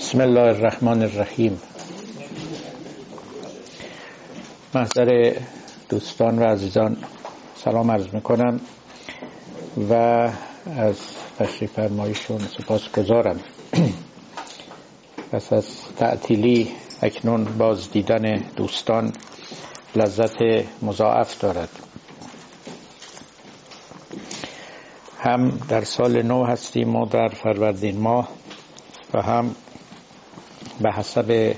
بسم الله الرحمن الرحیم. محضر دوستان و عزیزان سلام عرض می‌کنم و از تشریف فرمایشون سپاس گذارم پس از تعطیلی اکنون باز دیدن دوستان لذت مضاعف دارد. هم در سال نو هستیم و در فروردین ماه و هم به حسب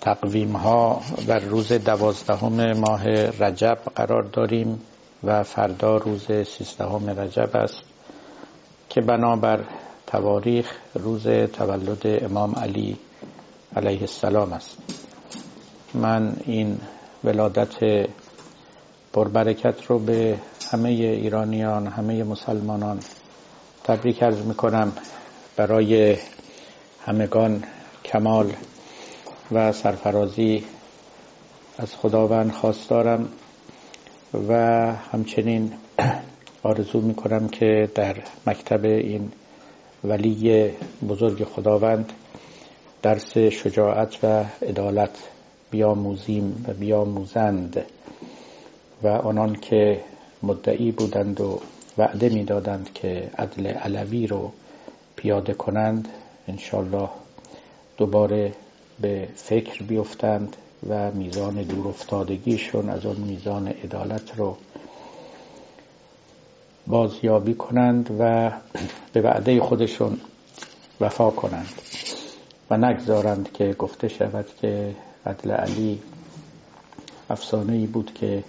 تقویم ها در روز دوازدهم ماه رجب قرار داریم و فردا روز سیزدهم رجب است که بنابر تواریخ روز تولد امام علی علیه السلام است. من این ولادت پربرکت رو به همه ایرانیان همه مسلمانان تبریک عرض می‌کنم. برای همگان کمال و سرفرازی از خداوند خواستارم و همچنین آرزو می‌کنم که در مکتب این ولی بزرگ خداوند درس شجاعت و عدالت بیاموزیم و بیاموزند و آنان که مدعی بودند و وعده می‌دادند که عدل علوی رو پیاده کنند انشالله دوباره به فکر بیفتند و میزان دور افتادگیشون از اون میزان عدالت رو بازیابی کنند و به وعده خودشون وفا کنند و نگذارند که گفته شود که عدل علی افسانه ای بود که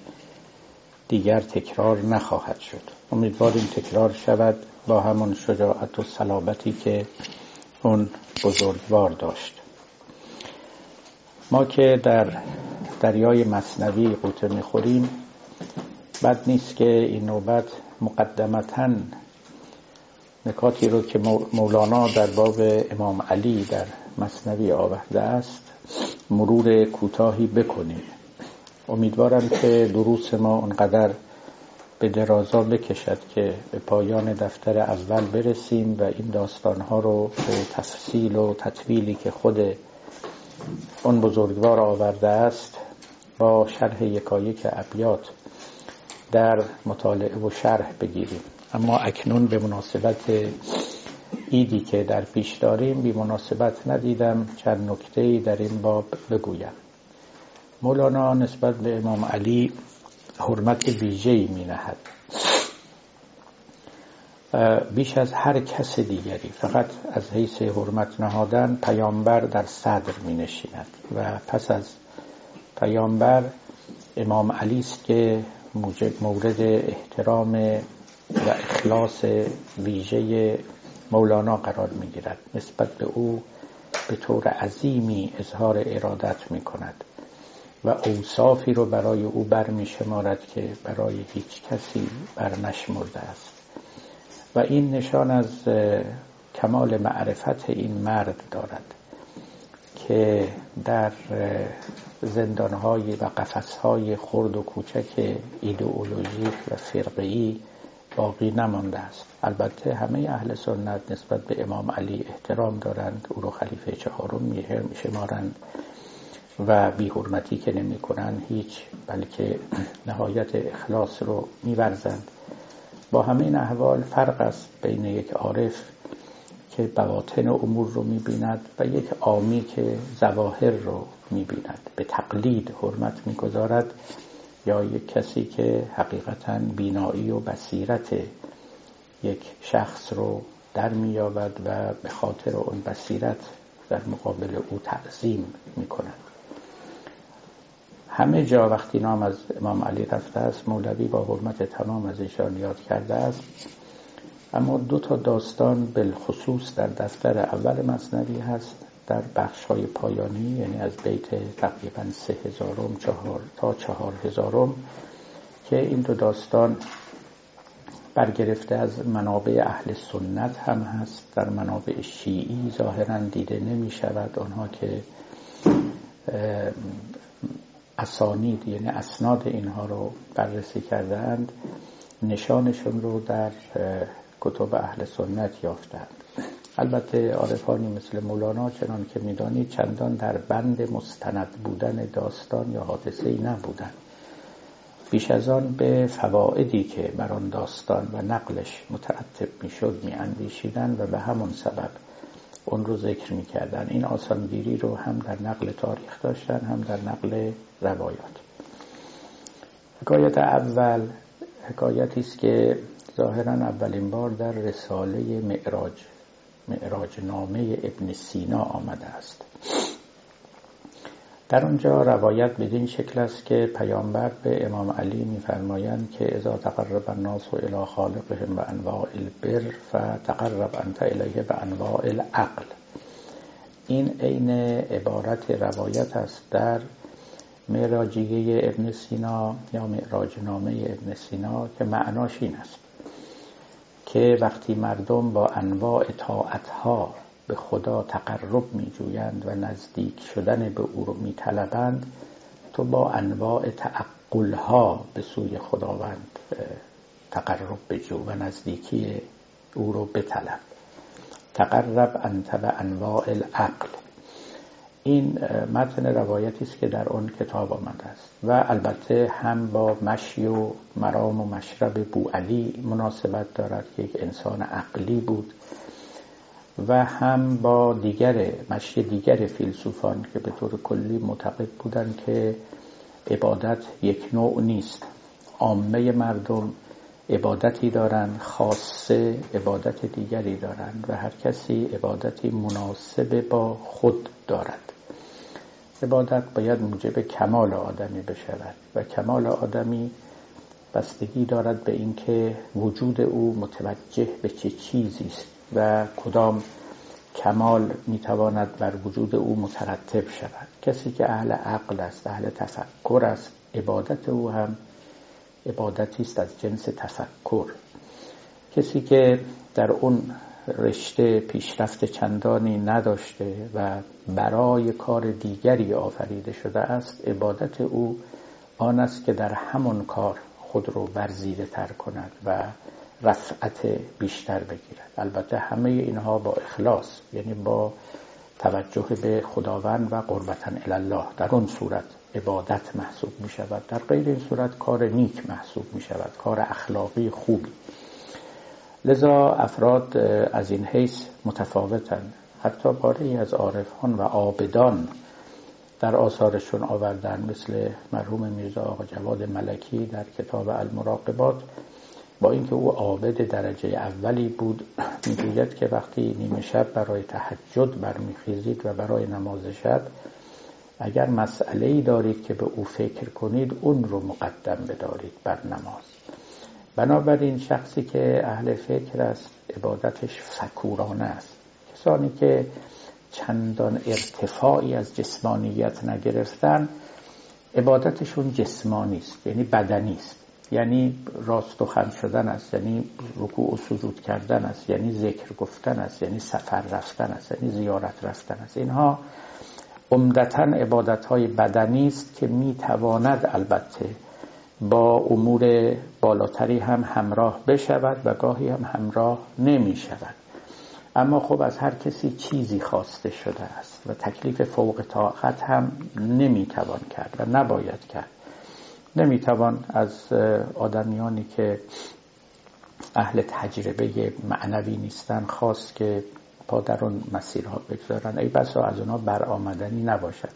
دیگر تکرار نخواهد شد. امیدواریم تکرار شود با همون شجاعت و صلابتی که اون بزرگوار داشت. ما که در دریای مصنوی قوطه می‌خوریم بد نیست که این نوبت مقدمتا نکاتی رو که مولانا در باب امام علی در مصنوی آورده است مرور کوتاهی بکنیم. امیدوارم که دروس ما اونقدر به درازا بکشد که به پایان دفتر اول برسیم و این داستانها رو به تفصیل و تطویلی که خود اون بزرگوار آورده است با شرح یکایک ابیات در مطالعه و شرح بگیریم. اما اکنون به مناسبت ایدی که در پیش داریم بی مناسبت ندیدم چند نکته در این باب بگویم. مولانا نسبت به امام علی حرمت ویژه‌ای می نهد بیش از هر کس دیگری فقط از حیث حرمت نهادن پیامبر در صدر می نشیند و پس از پیامبر امام علی است که مورد احترام و اخلاص ویژه مولانا قرار می گیرد نسبت به او به طور عظیمی اظهار ارادت می کند و اوصافی رو برای او بر شمارد که برای هیچ کسی بر نشمرده است. و این نشان از کمال معرفت این مرد دارد که در زندانهای و قفسهای خرد و کوچک ایدئولوژیک و فرقی باقی نمانده است. البته همه اهل سنت نسبت به امام علی احترام دارند او رو خلیفه چهارم شمارند و بی حرمتی که نمی کنند هیچ بلکه نهایت اخلاص رو می ورزند. با همه این احوال فرق است بین یک عارف که بواطن امور رو می بیند و یک عامی که زواهر رو می بیند به تقلید حرمت می گذارد یا یک کسی که حقیقتا بینایی و بصیرت یک شخص رو در میابد و به خاطر اون بصیرت در مقابل او تعظیم می کند همه جا وقتی نام از امام علی رفته است مولوی با حرمت تمام از ایشان یاد کرده است. اما دو تا داستان بالخصوص در دفتر اول مصنوی هست در بخش های پایانی یعنی از بیت تقریبا سه هزارم چهار تا چهار هزارم که این دو داستان برگرفته از منابع اهل سنت هم هست. در منابع شیعی ظاهرا دیده نمی شود آنها که اسانید یعنی اسناد اینها رو بررسی کردند نشانشون رو در کتب اهل سنت یافتند البته عارفانی مثل مولانا چنان که می‌دانید چندان در بند مستند بودن داستان یا حادثه ای نبودن بیش از آن به فوائدی که بر آن داستان و نقلش مترتب می‌شد میاندیشیدن و به همون سبب اون رو ذکر می‌کردن. این آسانگیری رو هم در نقل تاریخ داشتن هم در نقل روایات. حکایت اول حکایتی است که ظاهرا اولین بار در رساله معراج معراج نامه ابن سینا آمده است. در آنجا روایت بدین شکل است که پیامبر به امام علی میفرمایند که اذا تقرب الناس الى خالقهم به انواع البر فتقرب انت الیه به انواع العقل این عین عبارت روایت است در معراجیه ابن سینا یا معراج نامه ابن سینا که معناش این است که وقتی مردم با انواع طاعتها به خدا تقرب می جویند و نزدیک شدن به او رو می طلبند تو با انواع تعقلها به سوی خداوند تقرب بجو و نزدیکی او رو بطلب. تقرب انت به انواع العقل. این متن روایتی است که در آن کتاب آمده است و البته هم با مشی و مرام و مشرب بو علی مناسبت دارد که یک انسان عقلی بود و هم با دیگر مشی دیگر فیلسوفان که به طور کلی معتقد بودند که عبادت یک نوع نیست. عامه مردم عبادتی دارند خاصه عبادت دیگری دارند و هر کسی عبادتی مناسب با خود دارد. عبادت باید موجب کمال آدمی بشود و کمال آدمی بستگی دارد به اینکه وجود او متوجه به چه چیزی است. و کدام کمال می‌تواند بر وجود او مترتب شود. کسی که اهل عقل است اهل تفکر است عبادت او هم عبادتی است از جنس تفکر. کسی که در اون رشته پیشرفت چندانی نداشته و برای کار دیگری آفریده شده است عبادت او آن است که در همون کار خود رو ورزیده تر کند و رفعت بیشتر بگیرد. البته همه اینها با اخلاص یعنی با توجه به خداوند و قربتا الله در اون صورت عبادت محسوب می شود در غیر این صورت کار نیک محسوب می شود کار اخلاقی خوبی. لذا افراد از این حیث متفاوتن حتی باره از عارفان و عابدان در آثارشون آوردن مثل مرحوم میرزا آقا جواد ملکی در کتاب المراقبات با اینکه او عابد درجه اولی بود می‌گوید که وقتی نیمه شب برای تهجد برمیخیزید و برای نماز شب اگر مسئله ای دارید که به او فکر کنید اون رو مقدم بدارید بر نماز. بنابراین شخصی که اهل فکر است عبادتش فکورانه است. کسانی که چندان ارتفاعی از جسمانیت نگرفتن عبادتشون جسمانی است یعنی بدنی است. یعنی راست و خم شدن است. یعنی رکوع و سجود کردن است. یعنی ذکر گفتن است. یعنی سفر رفتن است. یعنی زیارت رفتن است. اینها عمدتا عبادت های بدنی است که می تواند البته با امور بالاتری هم همراه بشود و گاهی هم همراه نمی شود اما خب از هر کسی چیزی خواسته شده است و تکلیف فوق طاقت هم نمی توان کرد و نباید کرد. نمی توان از آدمیانی که اهل تجربه معنوی نیستن خواست که پا در اون مسیرها بگذارن. ای بسا از اونا برآمدنی نباشد.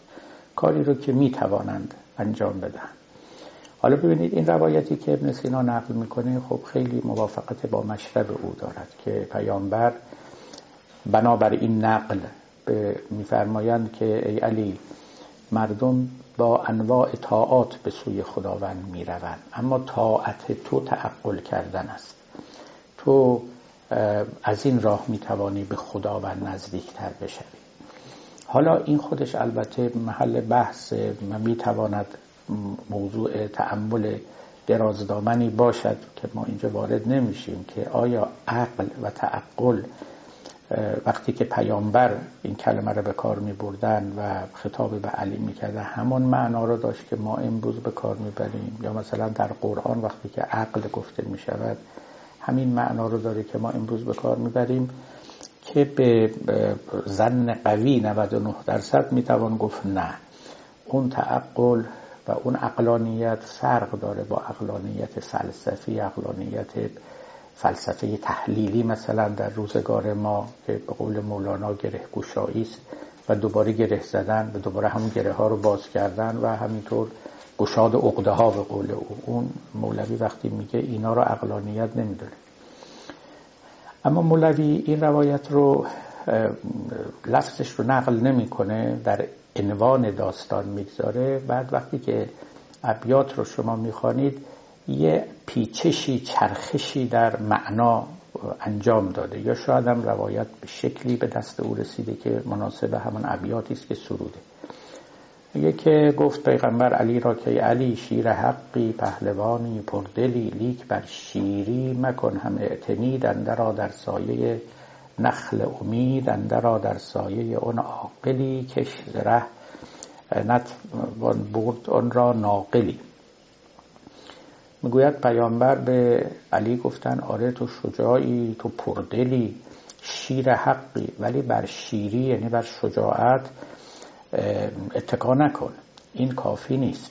کاری رو که می توانند انجام بدن حالا ببینید این روایتی که ابن سینا نقل می‌کنه خب خیلی موافقت با مشرب او دارد که پیامبر بنابر این نقل میفرمایند که ای علی مردم با انواع طاعات به سوی خداوند می‌روند. اما طاعت تو تعقل کردن است. تو از این راه می‌توانی به خداوند نزدیکتر بشوی. حالا این خودش البته محل بحث و می‌تواند موضوع تعمل درازدامنی باشد که ما اینجا وارد نمیشیم که آیا عقل و تعقل وقتی که پیامبر این کلمه رو به کار می بردن و خطاب به علی می همون معنا رو داشت که ما امروز به کار می‌بریم یا مثلا در قرآن وقتی که عقل گفته می شود همین معنا رو داره که ما امروز به کار می‌بریم که به زن قوی 99 درصد می‌توان گفت نه. اون تعقل و اون اقلانیت فرق داره با اقلانیت فلسفی اقلانیت فلسفه تحلیلی مثلا در روزگار ما که به قول مولانا گره گشایی است و دوباره گره زدن و دوباره همون گره ها رو باز کردن و همینطور گشاد عقده ها به قول او. اون مولوی وقتی میگه اینا رو اقلانیت نمی‌دونه. اما مولوی این روایت رو لفظش رو نقل نمی‌کنه در عنوان داستان می‌گذاره. بعد وقتی که ابیات رو شما می‌خوانید یه پیچشی چرخشی در معنا انجام داده. یا شاید هم روایت به شکلی به دست او رسیده که مناسب همان ابیاتی است که سروده. میگه که گفت پیغمبر علی را که علی شیر حقی پهلوانی پردلی لیک بر شیری مکن هم اعتمید اندرا در سایه نخل امید اندرا در سایه اون عاقلی کش زره نتوان برد آن را ناقلی. می‌گوید پیامبر به علی گفتن آره تو شجاعی تو پردلی شیر حقی ولی بر شیری یعنی بر شجاعت اتکا نکن. این کافی نیست.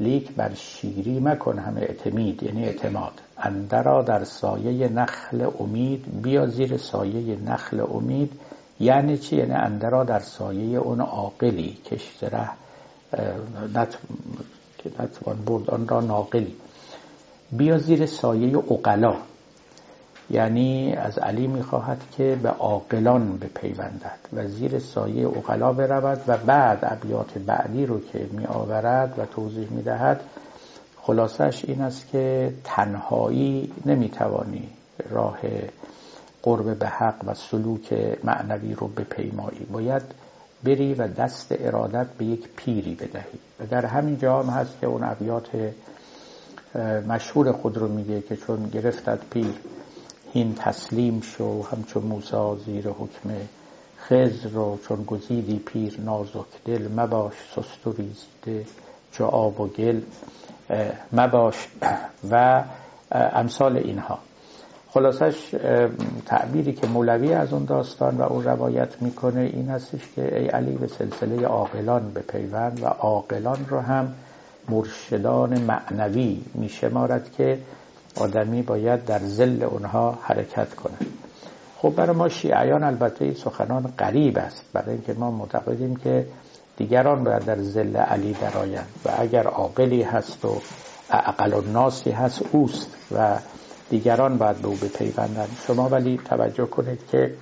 لیک بر شیری مکن همه اعتمید یعنی اعتماد. اندرا در سایه نخل امید بیا زیر سایه نخل امید. یعنی چی؟ یعنی اندرا در سایه اون عاقلی کشتره نتوان برد آن را ناقلی. بیا زیر سایه اقلا. یعنی از علی می‌خواهد که به عاقلان بپیوندد و زیر سایه اقلا برود و بعد ابیات بعدی رو که می آورد و توضیح می دهد خلاصش این است که تنهایی نمی‌توانی راه قرب به حق و سلوک معنوی رو بپیمایی. باید بری و دست ارادت به یک پیری بدهی. و در همین جا هم هست که اون ابیات مشهور خود رو میگه که چون گرفتد پیر این تسلیم شو همچون موسا زیر حکم خز رو چون گزیدی پیر نازک دل مباش سست و ریزیده چو آب و گل مباش و امثال اینها. خلاصش تعبیری که مولوی از اون داستان و اون روایت می‌کنه این هستش که ای علی به سلسله عاقلان به پیوند و عاقلان رو هم مرشدان معنوی میشمارد که آدمی باید در زل اونها حرکت کند. خب برای ما شیعیان البته این سخنان قریب است. برای اینکه ما معتقدیم که دیگران باید در زل علی درآیند و اگر عاقلی هست و اقل الناسی هست اوست و دیگران باید به او بپیوندند. شما ولی توجه کنید که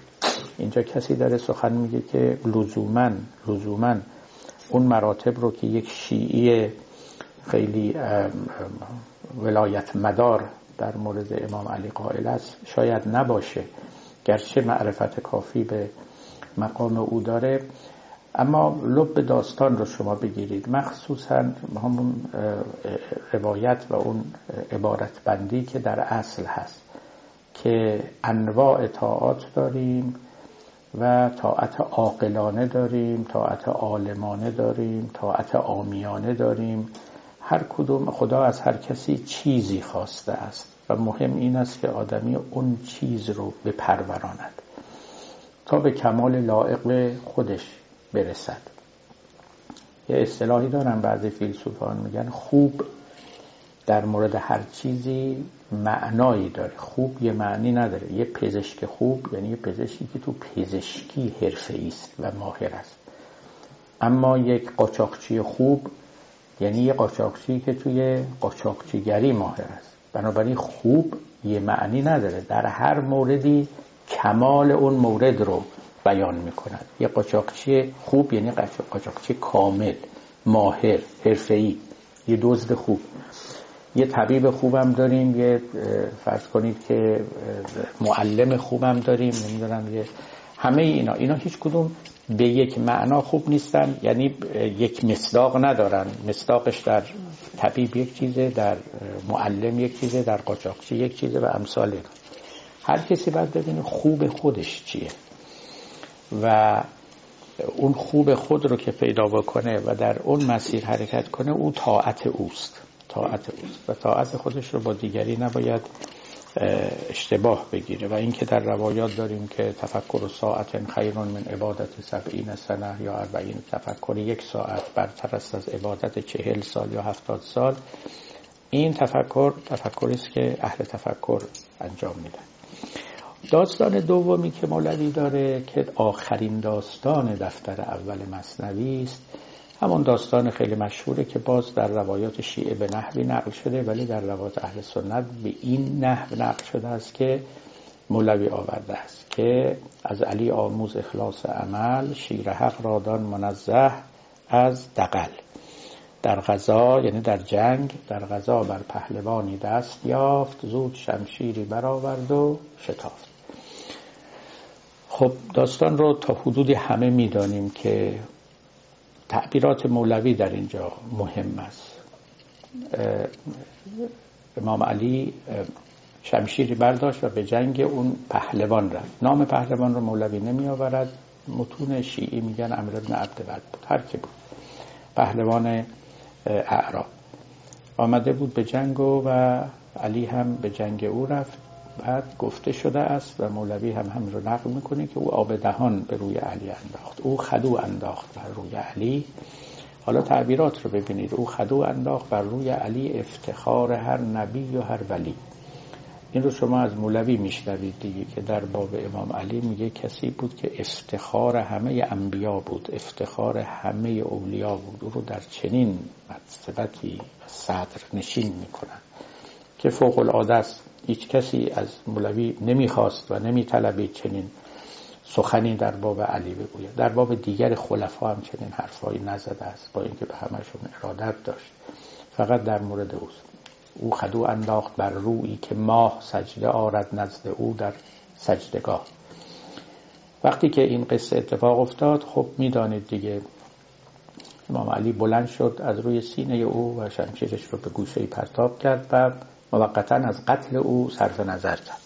اینجا کسی داره سخن میگه که لزوما لزوما اون مراتب رو که یک شیعی خیلی ولایت مدار در مورد امام علی قائل است. شاید نباشه گرچه معرفت کافی به مقام او داره. اما لب داستان رو شما بگیرید. مخصوصا همون روایت و اون عبارت بندی که در اصل هست که انواع طاعات داریم و طاعت عاقلانه داریم طاعت عالمانه داریم طاعت آمیانه داریم. هر کدوم خدا از هر کسی چیزی خواسته است. و مهم این است که آدمی اون چیز رو بپروراند. تا به کمال لائق خودش برسد. یه اصطلاحی دارن بعضی فیلسوفان میگن خوب در مورد هر چیزی معنایی داره. خوب یه معنی نداره. یه پزشک خوب یعنی یه پزشکی که تو پزشکی حرفه است و ماهر است. اما یک قاچاقچی خوب یعنی یه قاچاقچی که توی قاچاقچیگری ماهر است. بنابراین خوب یه معنی نداره. در هر موردی کمال اون مورد رو بیان می‌کند. یه قاچاقچی خوب یعنی قاچاقچی کامل ماهر حرفه‌ای یه دزد خوب. یه طبیب خوبم داریم یه فرض کنید که معلم خوبم داریم نمی‌دونم یه همه اینا. اینا هیچ کدوم به یک معنا خوب نیستن یعنی یک مصداق ندارن. مصداقش در طبیب یک چیزه در معلم یک چیزه در قاچاقچی یک چیزه و امثال هر کسی باید ببینه خوب خودش چیه. و اون خوب خود رو که پیدا بکنه و در اون مسیر حرکت کنه او طاعت اوست. طاعت اوست. و طاعت خودش رو با دیگری نباید اشتباه بگیره و اینکه در روایات داریم که تفکر ساعت خیر من عبادت سبعین سنه یا اربعین تفکر یک ساعت برتر است از عبادت چهل سال یا هفتاد سال این تفکر تفکری است که اهل تفکر انجام میدن. داستان دومی که مولوی داره که آخرین داستان دفتر اول مصنوی است همون داستان خیلی مشهوره که باز در روایات شیعه به نحوی نقل شده ولی در روایات اهل سنت به این نحو نقل شده است که مولوی آورده است که از علی آموز اخلاص عمل شیر حق رادان منزه از دقل در غذا یعنی در جنگ در غذا بر پهلوانی دست یافت زود شمشیری برآورد و شتافت. خب داستان رو تا حدودی همه می‌دانیم که تعبیرات مولوی در اینجا مهم است. امام علی شمشیری برداشت و به جنگ اون پهلوان رفت. نام پهلوان رو مولوی نمی آورد. متون شیعی میگن امر ابن عبد بود. هر که بود. پهلوان اعراب. آمده بود به جنگ و علی هم به جنگ او رفت. بعد گفته شده است و مولوی هم همین رو نقل می‌کنه که او آب دهان به روی علی انداخت. او خدو انداخت بر روی علی. حالا تعبیرات رو ببینید. او خدو انداخت بر روی علی افتخار هر نبی و هر ولی. این رو شما از مولوی میشنوید دیگه که در باب امام علی میگه کسی بود که افتخار همه انبیا بود. افتخار همه اولیا بود. او رو در چنین مرتبتی صدر نشین می‌کنن که فوق العاده است. هیچ کسی از مولوی نمی‌خواست و نمیطلبید چنین سخنی در باب علی بگوید. در باب دیگر خلفا هم چنین حرفایی نزده است با اینکه به همشون ارادت داشت. فقط در مورد اوست. او خدو انداخت بر روی که ماه سجده آرد نزد او در سجدگاه. وقتی که این قصه اتفاق افتاد خب می‌دانید دیگه امام علی بلند شد از روی سینه او و شمشیرش رو به گوشه پرتاب کرد و موقتا از قتل او صرف نظر کرد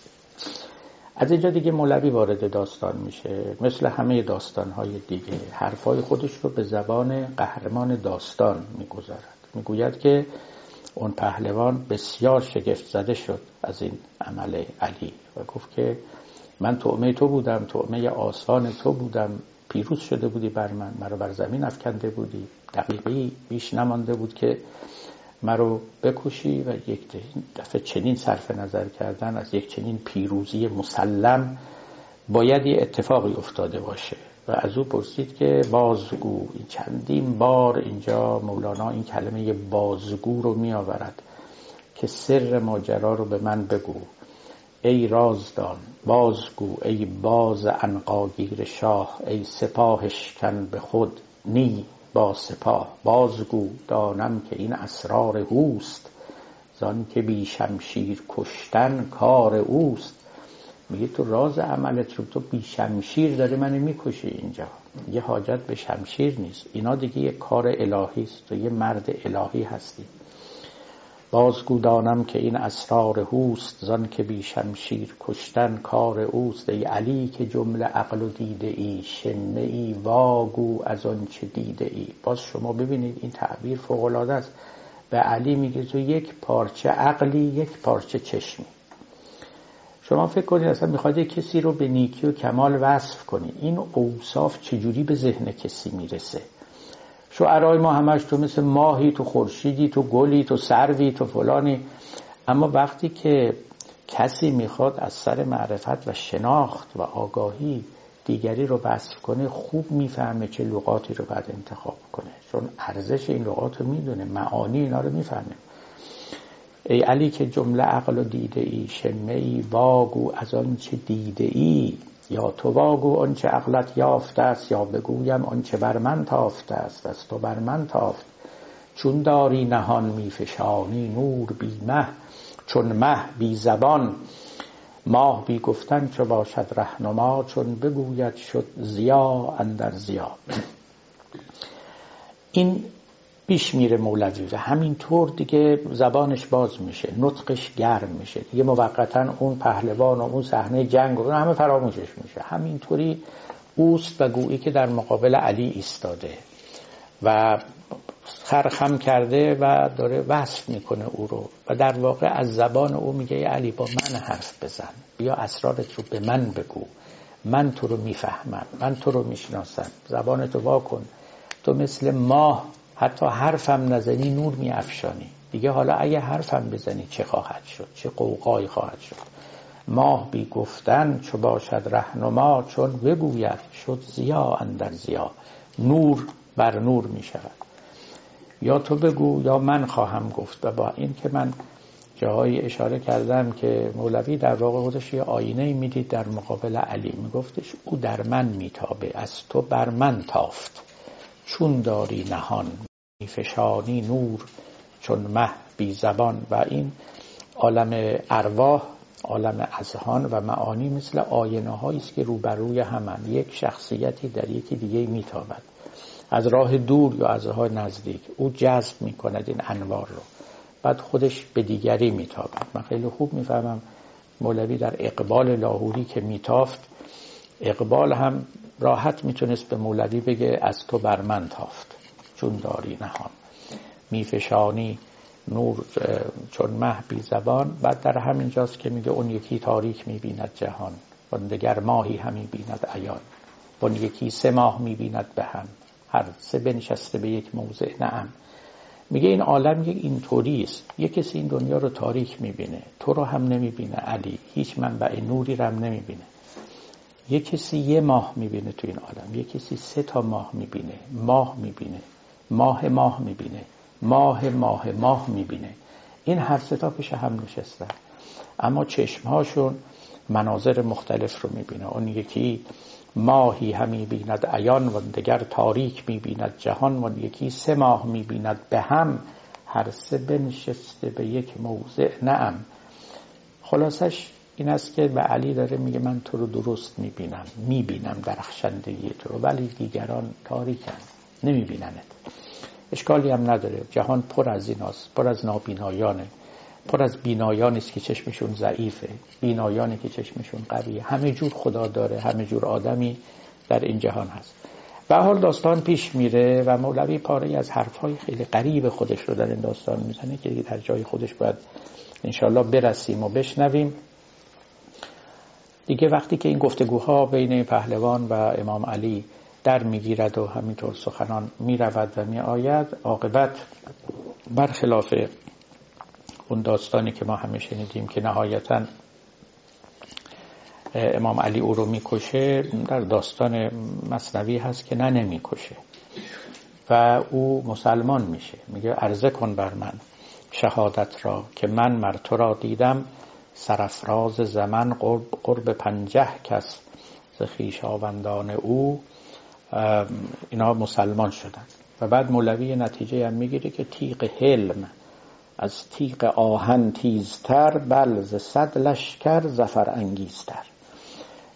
از اینجا دیگه مولوی وارد داستان میشه. مثل همه داستانهای دیگه حرفای خودش رو به زبان قهرمان داستان می‌گذارد. می‌گوید که اون پهلوان بسیار شگفت زده شد از این عمل علی و گفت که من تعمه تو بودم تعمه آسان تو بودم. پیروز شده بودی بر من مرا بر زمین افکنده بودی. دقیقی بیش نمانده بود که مرا بکشی و یک دفعه چنین صرف نظر کردن از یک چنین پیروزی مسلم باید یه اتفاقی افتاده باشه. و از او پرسید که بازگو این چندین بار اینجا مولانا این کلمه بازگو رو می آورد که سر ماجرا رو به من بگو. ای رازدان بازگو ای باز انقاگیر شاه ای سپاهش کن به خود نی. با سپاه. بازگو دانم که این اسرار اوست. زان که بی شمشیر کشتن کار اوست. میگه تو راز عملت رو تو بی شمشیر داره منو می‌کشی اینجا. یه حاجت به شمشیر نیست. اینا دیگه یه کار الهی است. تو یه مرد الهی هستی. بازگو دانم که این اسرار هوست زان که بی شمشیر کشتن کار اوست. ای علی که جمله عقل و دیده ای شنه ای واگو از آن چه دیده ای. باز شما ببینید این تعبیر فوق است. به علی میگه تو یک پارچه عقلی یک پارچه چشمی. شما فکر کنید اصلا می‌خواد کسی رو به نیکی و کمال وصف کنی. این اوصاف چجوری به ذهن کسی می‌رسه؟ شعرهای ما همش تو مثل ماهی تو خورشیدی تو گلی تو سروی تو فلانی. اما وقتی که کسی می‌خواد از سر معرفت و شناخت و آگاهی دیگری رو وصف کنه خوب می‌فهمه چه لغاتی رو باید انتخاب کنه. چون ارزش این لغات رو می‌دونه معانی اینا رو می‌فهمه. ای علی که جمله عقل و دیده ای شمه ای واگو از آن چه دیده ای یا تو واگو آنچه عقلت یافته است یا بگویم آنچه بر من تافته است از تو بر من تافت. چون داری نهان میفشانی نور بی مه چون مه بی زبان. ماه بی گفتن چه باشد رهنما چون بگوید شد زیا اندر زیا این پیش میره مولوی و همینطور دیگه زبانش باز میشه نطقش گرم میشه. دیگه موقتا اون پهلوان و اون صحنه جنگ و همه فراموشش میشه. همینطوری اوست و گویی که در مقابل علی ایستاده و خرخم کرده و داره وصف می‌کنه او رو و در واقع از زبان او میگه علی با من حرف بزن بیا اسرارت رو به من بگو من تو رو می‌فهمم من تو رو می‌شناسم زبان تو وا تو مثل ماه حتی حرفم نزنی نور میافشانی. دیگه حالا اگه حرفم بزنی چه خواهد شد؟ چه قوقایی خواهد شد؟ ماه بی گفتن چو باشد رهنما چون بگوید شد زیا اندر زیا نور بر نور می شود یا تو بگو یا من خواهم گفت. و با این که من جاهایی اشاره کردم که مولوی در واقع خودش یه آینه می‌دید در مقابل علی. میگفتش او در من میتابه از تو بر من تافت. چون داری نهان میفشانی نور چون مه بی زبان. و این عالم ارواح عالم اذهان و معانی مثل آینه است که روبروی همن یک شخصیتی در یکی دیگه میتابد. از راه دور یا از راه نزدیک. او جذب می‌کند این انوار رو. بعد خودش به دیگری میتابد. من خیلی خوب می‌فهمم مولوی در اقبال لاهوری که میتافت اقبال هم راحت می‌تونست به مولوی بگه از تو بر من تافت. چون داری نهان. میفشانی نور چون مه بی زبان. بعد در همین جاست که میگه اون یکی تاریک می‌بیند جهان. و دگر ماهی همی بیند ایان اون یکی سه ماه می‌بیند به هم هر سه بنشسته به یک موضع. نعم. میگه این عالم یک اینطوری است. یک کسی این دنیا رو تاریک می‌بینه. تو رو هم نمی‌بینه علی. هیچ منبع نوری رو هم نمی‌بینه. یک کسی یه ماه می‌بینه تو این عالم. یک کسی سه تا ماه می‌بینه. ماه می‌بینه. ماه ماه می‌بینه. ماه ماه ماه می‌بینه. این هر سه تا پیش هم نشستن. اما چشمهاشون مناظر مختلف رو می‌بینه. اون یکی ماهی همی بیند عیان و دگر تاریک می‌بیند جهان و یکی سه ماه می‌بیند به هم. هر سه بنشسته به یک موضع. نعم خلاصش این است که به علی داره میگه من تو رو درست می‌بینم می‌بینم درخشندگی تو رو ولی دیگران تاریکن نمیبیننت. اشکالی هم نداره. جهان پر از ایناست پر از نابینایانه. پر از بینایانی است که چشمشون ضعیفه. بینایانی که چشمشون قویه. همه جور خدا داره همه جور آدمی در این جهان هست. به حال داستان پیش میره و مولوی پاره از حرفهای خیلی قریب خودش رو در این داستان می‌زنه که در جای خودش باید انشالله برسیم و بشنویم. دیگه وقتی که این گفتگوها بین پهلوان و امام علی در می‌گیرد و همینطور سخنان می‌رود و میآید عاقبت برخلاف اون داستانی که ما همه شنیدیم که نهایتا امام علی او رو می‌کشه در داستان مصنوی هست که نه نمی‌کشه و او مسلمان میشه. میگه عرضه کن بر من شهادت را که من مر تو را دیدم سرفراز زمن قرب, قرب پنجه کس ز خویشاوندان او اینا مسلمان شدن. و بعد مولوی نتیجه هم می‌گیره که تیغ حلم از تیغ آهن تیزتر بل ز صد لشکر زفر انگیزتر.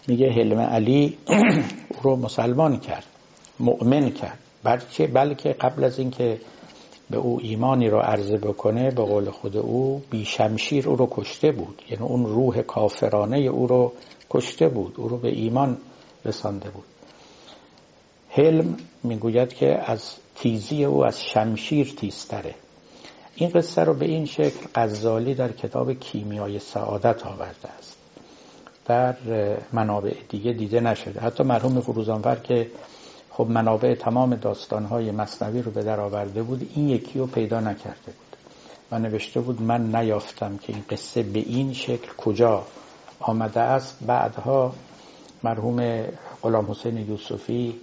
میگه حلم علی رو مسلمان کرد مؤمن کرد. بلکه بلکه قبل از اینکه به او ایمانی رو عرضه بکنه به قول خود او بی شمشیر او رو کشته بود. یعنی اون روح کافرانه او رو کشته بود او رو به ایمان رسانده بود. حلم می‌گوید که از تیزی او از شمشیر تیزتره. این قصه رو به این شکل غزالی در کتاب کیمیای سعادت آورده است. در منابع دیگه دیده نشده. حتی مرحوم فروزانفر که خب منابع تمام داستانهای مصنوی رو به در آورده بود این یکی رو پیدا نکرده بود و نوشته بود من نیافتم که این قصه به این شکل کجا آمده است. بعدها مرحوم غلام حسین یوسفی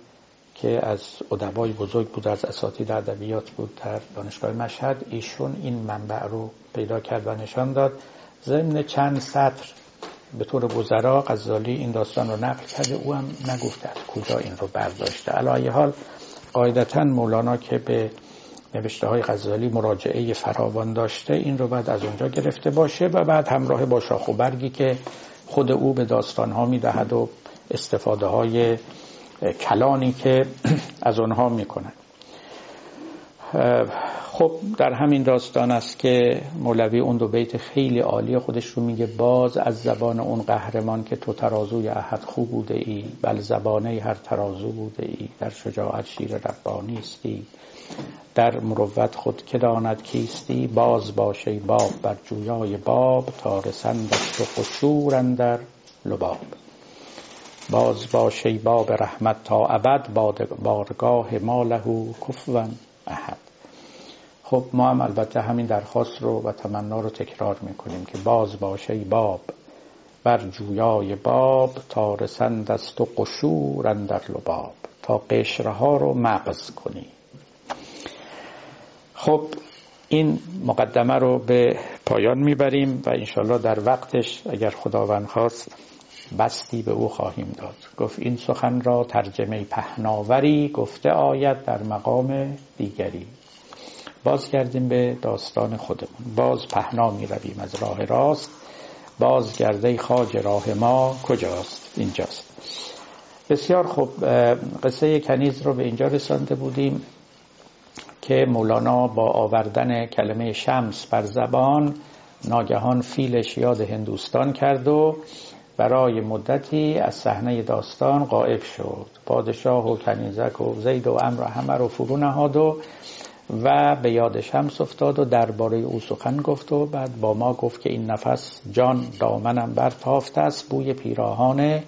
که از ادبای بزرگ بود از اساتید ادبیات بود در دانشگاه مشهد ایشون این منبع رو پیدا کرد و نشان داد. ضمن چند سطر به طور گذرا غزالی این داستان رو نقل کرده او هم نگفته از کجا این رو برداشته. علایه حال قاعدتا مولانا که به نوشته های غزالی مراجعه فراوان داشته این رو بعد از اونجا گرفته باشه و بعد همراه با شاخ و برگی که خود او به داستان ها می‌دهد و استفاده های کلانی که از آنها می‌کنن خب در همین داستان است که مولوی اون دو بیت خیلی عالی خودش رو میگه باز از زبان اون قهرمان که تو ترازوی احد خوب بوده ای بل زبانه هر ترازو بوده ای در شجاعت شیر ربانی استی در مروت خود که داند کیستی باز باشه باب بر جویای باب تا رسندش و خشور اندر لباب. باز باشه باب رحمت تا ابد بارگاه ما لهو کفون احد. خب ما هم البته همین درخواست رو و تمنا رو تکرار می‌کنیم که باز باشه باب بر جویای باب تا رسند است و قشور اندر لباب تا قشرها رو مغز کنی. خب این مقدمه رو به پایان می‌بریم و انشالله در وقتش اگر خداوند خواست بستی به او خواهیم داد. گفت این سخن را ترجمه پهناوری گفته آید در مقام دیگری. باز کردیم به داستان خودمون. باز پهنا می رویم از راه راست. باز گرده خاج راه ما کجاست؟ اینجاست. بسیار خوب قصه کنیز رو به اینجا رسانده بودیم که مولانا با آوردن کلمه شمس بر زبان ناگهان فیلش یاد هندوستان کرد و برای مدتی از صحنه داستان قائب شد. پادشاه و کنیزک و زید و امر همه رو فرو نهاد و و به یاد شمس افتاد و درباره او سخن گفت و بعد با ما گفت که این نفس جان دامنم برتافته است بوی پیراهان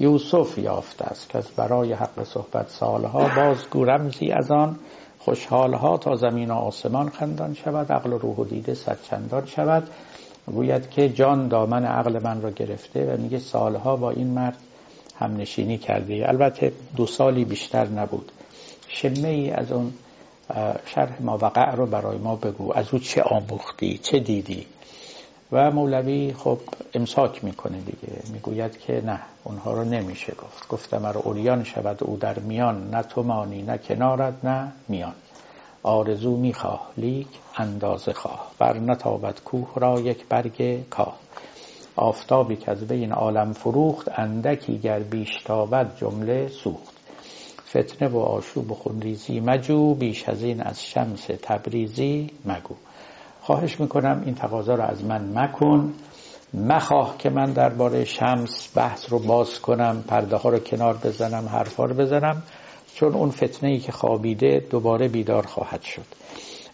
یوسف یافته است. که برای حق صحبت سالها باز گورمزی از آن خوشحالها تا زمین و آسمان خندان شود عقل و روح و دیده صد چندان شود. گوید که جان دامن عقل من را گرفته و میگه سالها با این مرد هم نشینی کرده. البته دو سالی بیشتر نبود. شمه ای از اون شرح ما وقع رو برای ما بگو. از او چه آموختی چه دیدی؟ و مولوی خب امساک می‌کنه دیگه. می‌گوید که نه اونها رو نمیشه گفت. گفتم رو اوریان شود او در میان. نه تو مانی نه کنارت نه میان. آرزو می‌خواه لیک اندازه خواه. بر نتابت کوه را یک برگ کاه. آفتابی که از بین عالم فروخت اندکی گر بیش تابد جمله سوخت. فتنه و آشوب و خونریزی مجو بیش از این از شمس تبریزی مگو. خواهش می‌کنم این تقاضا رو از من مکن. مخواه که من درباره شمس بحث رو باز کنم پرده ها رو کنار بزنم حرفا رو بزنم چون اون فتنه ای که خوابیده دوباره بیدار خواهد شد.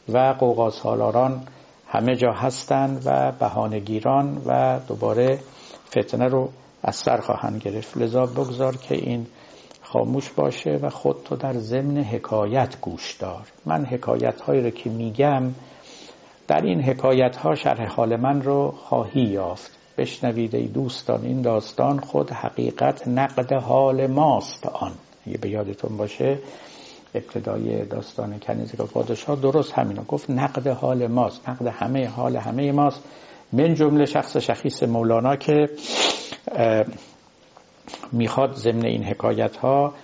و قوقاز هالاران همه جا هستند و بهانهگیران و دوباره فتنه رو از سر خواهند گرفت. لذا بگذار که این خاموش باشه و خود تو در ضمن حکایت گوش دار. من حکایت هایی رو که میگم در این حکایت ها شرح حال من رو خواهی یافت. بشنوید ای دوستان این داستان خود حقیقت نقد حال ماست آن. یه به یادتون باشه ابتدای داستان کنیزه پادشاه درست همینو گفت. نقد حال ماست نقد همه حال همه ماست. من جمله شخص شخیص مولانا که می‌خواد ضمن این حکایت ها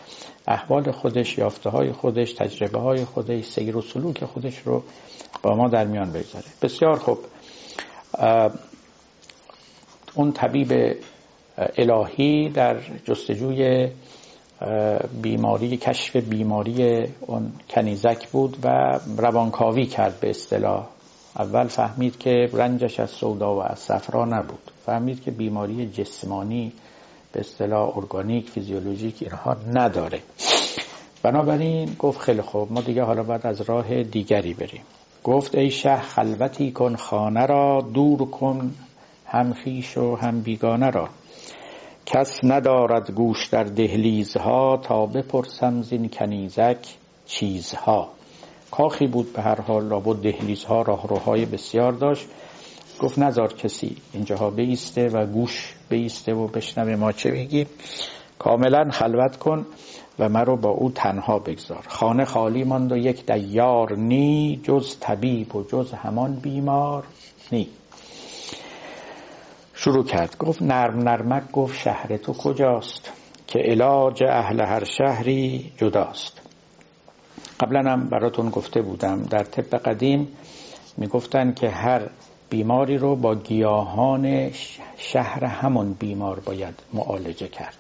احوال خودش یافته های خودش تجربه های خودش سیر و سلوک خودش رو با ما در میان بگذاره. بسیار خوب. اون طبیب الهی در جستجوی بیماری کشف بیماری اون کنیزک بود و روانکاوی کرد به اصطلاح. اول فهمید که رنجش از سودا و از صفرا نبود. فهمید که بیماری جسمانی به اصطلاح ارگانیک فیزیولوژیک اینها نداره. بنابراین گفت خیلی خوب ما دیگه حالا باید از راه دیگری بریم. گفت ای شه خلوتی کن خانه را دور کن هم خیش و هم بیگانه را. کس ندارد گوش در دهلیزها تا بپرسم زین کنیزک چیزها. کاخی بود به هر حال لابد دهلیزها راهروهای بسیار داشت. گفت نزار کسی اینجاها بیسته و گوش بیسته و بشنوه ما چه بگیم کاملا خلوت کن و مرا با او تنها بگذار. خانه خالی ماند و یک دیار نی جز طبیب و جز همان بیمار نی. شروع کرد. گفت نرم نرمک گفت شهر تو کجاست؟ که علاج اهل هر شهری جداست. قبلا هم براتون گفته بودم. در طب قدیم می‌گفتن که هر بیماری رو با گیاهان شهر همون بیمار باید معالجه کرد.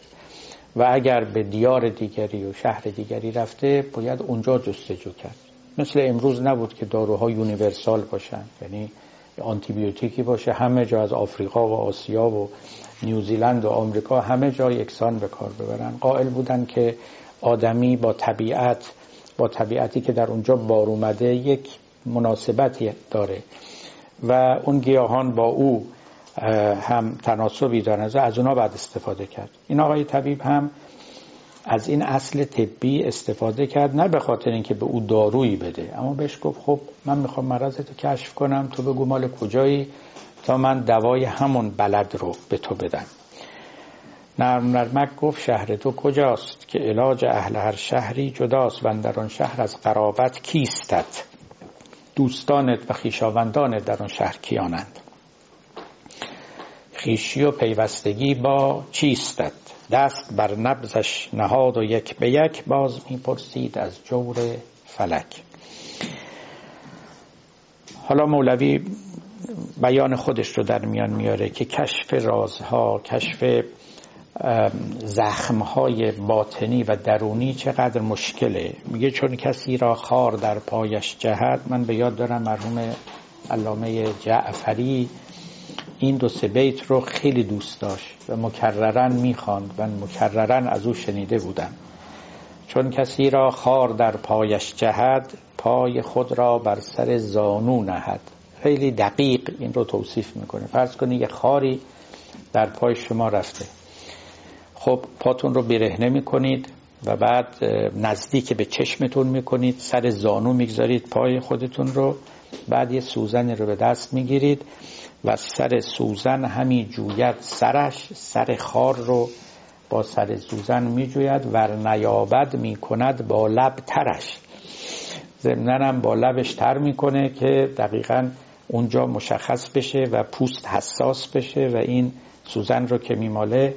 و اگر به دیار دیگری و شهر دیگری رفته باید اونجا جستجو کرد. مثل امروز نبود که داروها یونیورسال باشن یعنی آنتیبیوتیکی باشه. همه جا از آفریقا و آسیا و نیوزیلند و آمریکا همه جا یکسان به کار ببرن. قائل بودن که آدمی با طبیعت با طبیعتی که در اونجا بار اومده یک مناسبتی داره. و اون گیاهان با او هم تناسبی دارن از اونا بعد استفاده کرد. این آقای طبیب هم از این اصل طبی استفاده کرد نه به خاطر اینکه به او دارویی بده. اما بهش گفت خب من می‌خوام مرضت کشف کنم تو بگو مال کجایی تا من دوای همون بلد رو به تو بدم. نرم نرمک گفت شهر تو کجاست که علاج اهل هر شهری جداست؟ و در آن شهر از قرابت کیستت؟ دوستانت و خیشاوندانت در آن شهر کیانند؟ خیشی و پیوستگی با چیستت؟ دست بر نبزش نهاد و یک به یک باز می‌پرسید از جور فلک. حالا مولوی بیان خودش رو در میان میاره که کشف رازها کشف زخمهای باطنی و درونی چقدر مشکله. میگه چون کسی را خار در پایش جهد من به یاد دارم مرحوم علامه جعفری این دو سه بیت رو خیلی دوست داشت و مکررن می‌خواند و مکررن از او شنیده بودم. چون کسی را خار در پایش جهد پای خود را بر سر زانو نهد. خیلی دقیق این رو توصیف می‌کنه. فرض کنید یه خاری در پای شما رفته. خب پاتون رو برهنه می‌کنید و بعد نزدیک به چشمتون می‌کنید سر زانو می‌گذارید پای خودتون رو بعد یه سوزن رو به دست می‌گیرید. و سر سوزن همی جوید سرش سر خار رو با سر سوزن می جوید و نیابد می کند با لب ترش. ضمنان هم با لبش تر می‌کنه که دقیقا اونجا مشخص بشه و پوست حساس بشه و این سوزن رو که میماله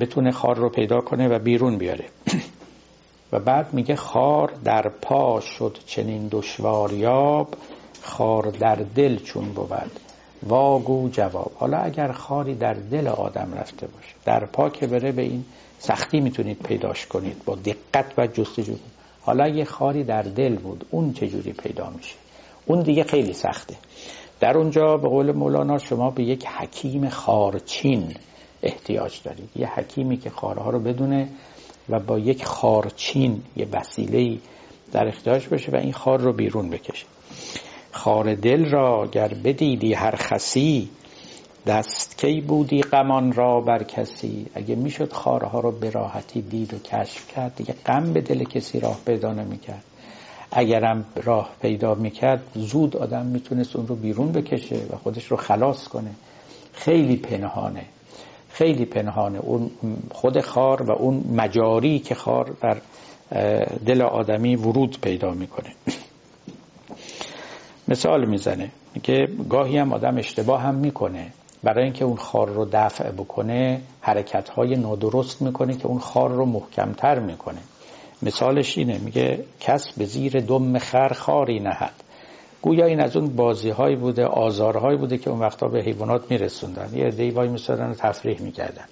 بتونه خار رو پیدا کنه و بیرون بیاره. و بعد میگه خار در پا شد چنین دشواریاب خار در دل چون بود. واگو جواب. حالا اگر خاری در دل آدم رفته باشه در پا که بره به این سختی می‌تونید پیداش کنید با دقت و جستجو حالا یه خاری در دل بود اون چجوری پیدا میشه؟ اون دیگه خیلی سخته. در اونجا به قول مولانا شما به یک حکیم خارچین احتیاج دارید. یه حکیمی که خارها رو بدونه و با یک خارچین یه وسیله در اختیارش باشه و این خار رو بیرون بکشه. خار دل را گر بدیدی هر خسی دست کی بودی غمان را بر کسی؟ اگه می‌شد خارها رو به راحتی دید و کشف کرد دیگه غم به دل کسی راه پیدا نمی‌کرد. اگرم راه پیدا می‌کرد زود آدم می‌تونست اون رو بیرون بکشه و خودش رو خلاص کنه. خیلی پنهانه. خیلی پنهانه. اون خود خار و اون مجاری که خار در دل آدمی ورود پیدا می‌کنه. مثال می‌زنه که گاهی هم آدم اشتباه هم می‌کنه. برای اینکه اون خار رو دفع بکنه حرکت های نادرست می‌کنه که اون خار رو محکمتر می‌کنه. مثالش اینه میگه کس به زیر دم خر خاری نهد. گویا این از اون بازی هایی بوده آزارهایی بوده که اون وقتا به حیوانات میرسوندن. یه عده‌ای وای میسادن تفریح می‌کردن.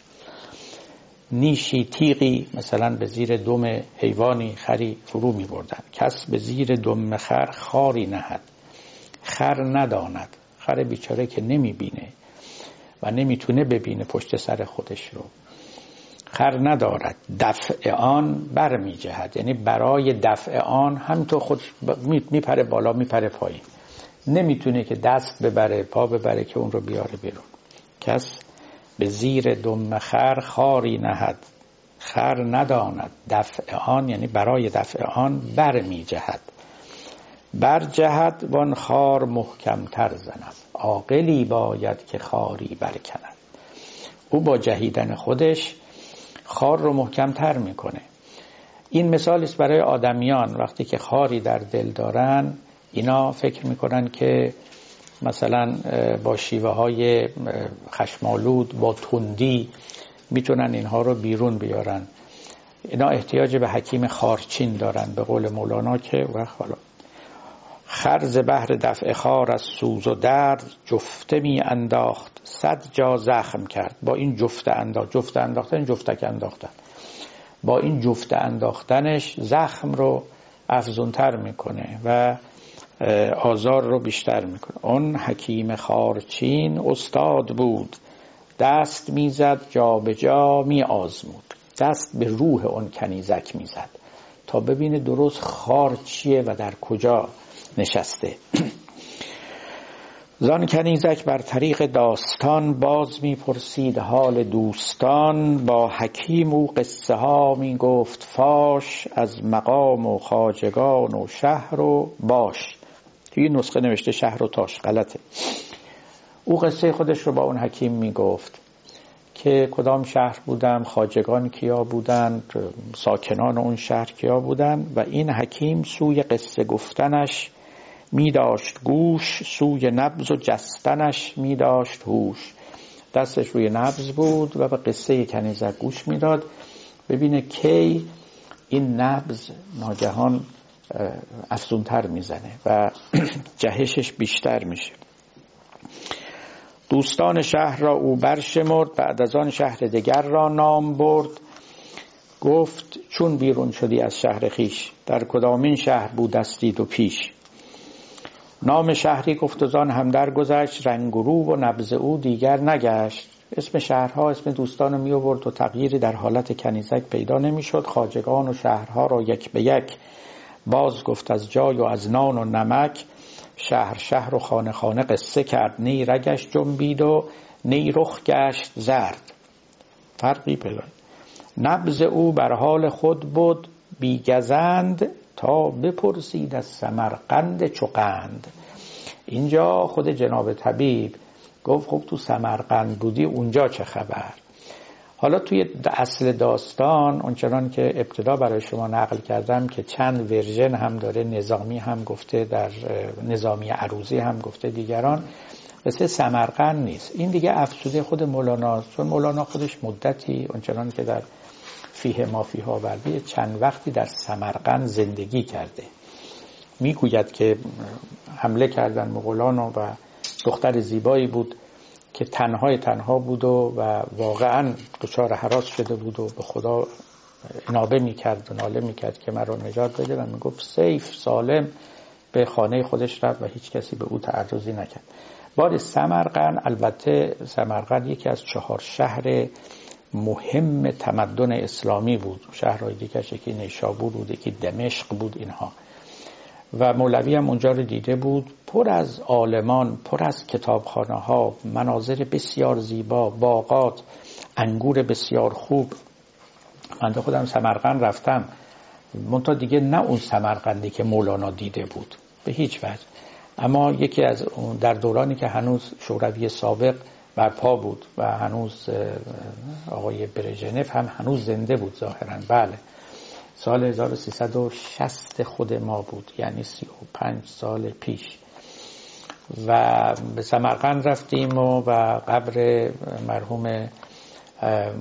نیشی تیغی مثلا به زیر دم حیوانی خری فرو میبردن. کس به زیر دم خر خاری نهد. خر نداند. خر بیچاره که نمی‌بینه و نمی‌تونه ببینه پشت سر خودش رو. خر ندارد. دفع آن بر می جهد یعنی برای دفع آن همینطور خود میپره بالا میپره پایین. نمی‌تونه که دست ببره پا ببره که اون رو بیاره بیرون. کس به زیر دم خر خاری نهد. خر نداند. دفع آن یعنی برای دفع آن بر می جهد بر جهد وان خار محکمتر زند. عاقلی باید که خاری برکند. او با جهیدن خودش خار رو محکمتر می‌کنه. این مثال است برای آدمیان. وقتی که خاری در دل دارن اینا فکر می‌کنن که مثلا با شیوه های خشمالود با تندی می‌تونن اینها رو بیرون بیارن. اینا احتیاج به حکیم خارچین دارن به قول مولانا که وقت حالا خرز بهر دفع خار از سوز و درد جفته می انداخت صد جا زخم کرد. با این جفته انداخت جفته انداختن جفتک انداختن. با این جفته انداختنش زخم رو افزونتر می‌کنه و آزار رو بیشتر می‌کنه. اون حکیم خارچین استاد بود. دست می‌زد جا به جا می آزمود. دست به روح اون کنیزک می‌زد. تا ببینه درست خار چیه و در کجا. نشسته. زان کنیزک بر طریق داستان باز می‌پرسید حال دوستان. با حکیم و قصه ها می گفت فاش از مقام و خاجگان و شهر و باش. توی نسخه نوشته شهر و تاش غلطه. او قصه خودش رو با اون حکیم می گفت که کدام شهر بودم خاجگان کیا بودند ساکنان اون شهر کیا بودند و این حکیم سوی قصه گفتنش می داشت گوش سوی نبز و جستنش می داشت هوش. دستش روی نبز بود و به قصه کنیزک گوش می‌داد. ببینه کی این نبز ناگهان افزونتر می‌زنه و جهشش بیشتر میشه. دوستان شهر را او برشمرد بعد از آن شهر دیگر را نام برد. گفت چون بیرون شدی از شهر خیش در کدامین شهر بودستید و پیش؟ نام شهری گفت از آن هم درگذشت رنگ و و نبز او دیگر نگشت. اسم شهرها اسم دوستان می آورد و تغییری در حالت کنیزک پیدا نمی‌شد. خاجگان و شهرها را یک به یک باز گفت از جای و از نان و نمک. شهر شهر و خانه خانه قصه کرد. نی رگش جنبید و نی رخ گشت زرد. فرقی پیدا نبز او بر حال خود بود بیگزند. تا بپرسید از سمرقند چقند اینجا خود جناب طبیب گفت خب تو سمرقند بودی اونجا چه خبر؟ حالا توی اصل داستان اونچنان که ابتدا برای شما نقل کردم که چند ورژن هم داره نظامی هم گفته در نظامی عروضی هم گفته دیگران مثل سمرقند نیست. این دیگه افسوده خود مولانا چون مولانا خودش مدتی اونچنان که در فیه مافیها وردی چند وقتی در سمرقند زندگی کرده. می‌گوید که حمله کردن مغولان و دختر زیبایی بود که تنهای تنها بود و, و واقعا دچار حراس شده بود و به خدا انابه می‌کرد و ناله می‌کرد که من رو نجات بده و می‌گفت سیف سالم به خانه خودش رفت و هیچ کسی به او تعرضی نکرد. بار سمرقند البته سمرقند یکی از چهار شهر مهم تمدن اسلامی بود. شهرهای دیگه یکی نیشابور بود یکی دمشق بود اینها. و مولوی هم اونجا رو دیده بود. پر از عالمان پر از کتابخانه ها مناظر بسیار زیبا باغات انگور بسیار خوب. من خودم سمرقند رفتم. منتها دیگه نه اون سمرقندی که مولانا دیده بود. به هیچ وجه. اما یکی از در دورانی که هنوز شوروی سابق برپا بود و هنوز آقای برژنف هم هنوز زنده بود ظاهرا. بله. سال 1360 خود ما بود یعنی 35 سال پیش. و به سمرقند رفتیم و, و قبر مرحوم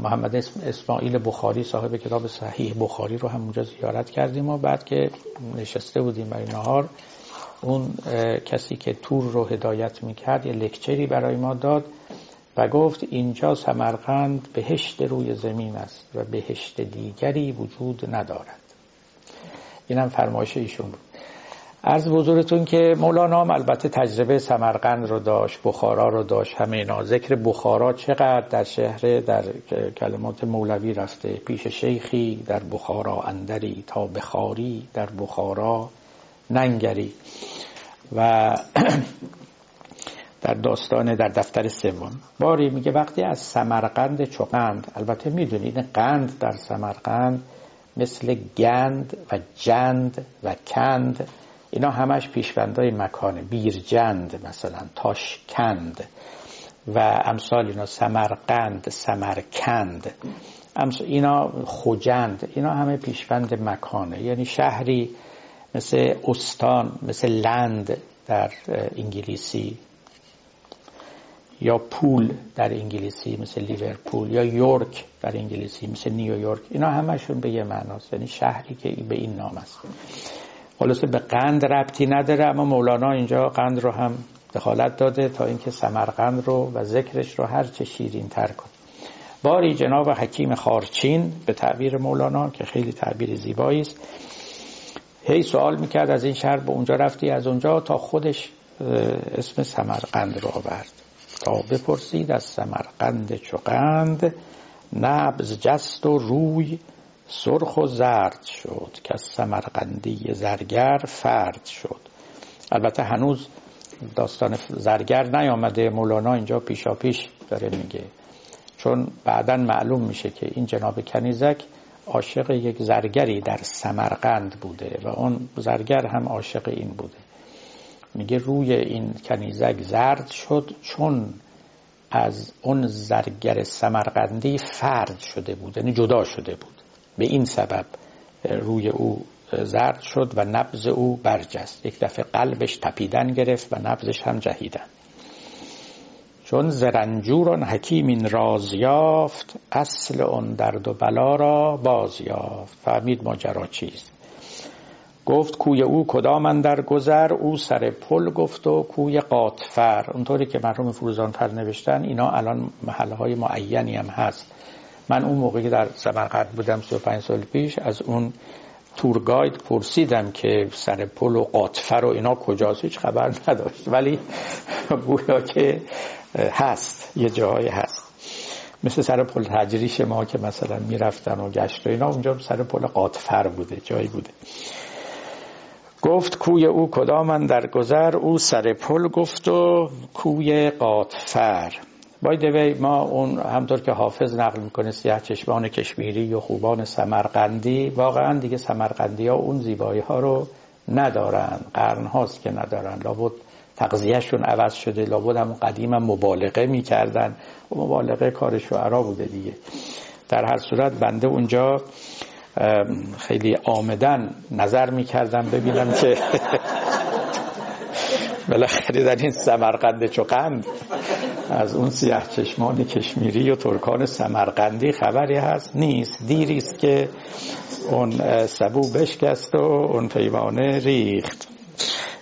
محمد اسماعیل بخاری صاحب کتاب صحیح بخاری رو هم اونجا زیارت کردیم و بعد که نشسته بودیم برای نهار اون کسی که تور رو هدایت می‌کرد یه لکچری برای ما داد و گفت اینجا سمرقند بهشت روی زمین است و بهشت دیگری وجود ندارد. اینم فرمایش ایشون بود. عرض بزرگتون که مولانا هم البته تجربه سمرقند رو داشت بخارا رو داشت همه اینا. ذکر بخارا چقدر در شهر در کلمات مولوی رفته. پیش شیخی در بخارا اندری تا بخاری در بخارا ننگری. و در داستان در دفتر سوم. باری میگه وقتی از سمرقند چقند البته می‌دونید قند در سمرقند مثل گند و جند و کند اینا همش پیشوندهای مکانه. بیرجند مثلا تاشکند. و امثال اینا سمرقند سمرکند. اینا خوجند. اینا همه پیشوند مکانه. یعنی شهری مثل استان مثل لند در انگلیسی. یا پول در انگلیسی مثل لیورپول یا یورک در انگلیسی مثل نیویورک اینا همشون به یه معناست یعنی شهری که به این نام است. خلاصه به قند ربطی نداره اما مولانا اینجا قند رو هم دخالت داده تا اینکه سمرقند رو و ذکرش رو هر چه شیرین تر کن باری جناب حکیم خارچین به تعبیر مولانا که خیلی تعبیر زیبایی است. هی سوال می‌کرد از این شهر به اونجا رفتی از اونجا؟ تا خودش اسم سمرقند رو آورد. تا بپرسید از سمرقند چقند نبز جست و روی سرخ و زرد شد که از سمرقندی زرگر فرد شد. البته هنوز داستان زرگر نیامده. مولانا اینجا پیشا پیش داره میگه. چون بعدا معلوم میشه که این جناب کنیزک عاشق یک زرگری در سمرقند بوده و اون زرگر هم عاشق این بوده. میگه روی این کنیزک زرد شد چون از اون زرگر سمرقندی فرد شده بود یعنی جدا شده بود. به این سبب روی او زرد شد و نبز او برجست. یک دفعه قلبش تپیدن گرفت و نبزش هم جهیدن. چون زرنجوران حکیم این راز یافت اصل اون درد و بلا را باز یافت. فهمید ماجرا چیست؟ گفت کوی او کدام در گذر؟ او سر پل گفت و کوی قاطفر. اونطوری که مرحوم فروزانفر نوشتن اینا الان محله های معینی هم هست. من اون موقعی در سمرقند بودم 35 سال پیش از اون تورگاید پرسیدم که سر پل و قاطفر و اینا کجاست؟ هیچ خبر نداشت. ولی گویا که هست یه جاهای هست. مثل سر پل تجریش ما که مثلا می‌رفتن و گشت و اینا اونجا سر پل قاطفر بوده جایی بوده. گفت کوی او کدام در گذر؟ او سر پل گفت و کوی قاطفر باید ما اون همطور که حافظ نقل می‌کنه سیاه چشمان کشمیری و خوبان سمرقندی واقعا دیگه سمرقندی ها اون زیبایی ها رو ندارن. قرن هاست که ندارن. لابد تقضیهشون عوض شده لابد هم قدیم هم مبالغه می‌کردن. و مبالغه کار شعرا بوده دیگه. در هر صورت بنده اونجا خیلی آمدن نظر می‌کردم ببینم که بالاخره در این سمرقند چقند از اون سیاه چشمان کشمیری و ترکان سمرقندی خبری هست. نیست. دیری است که اون سبو بشکست و اون پیمانه ریخت.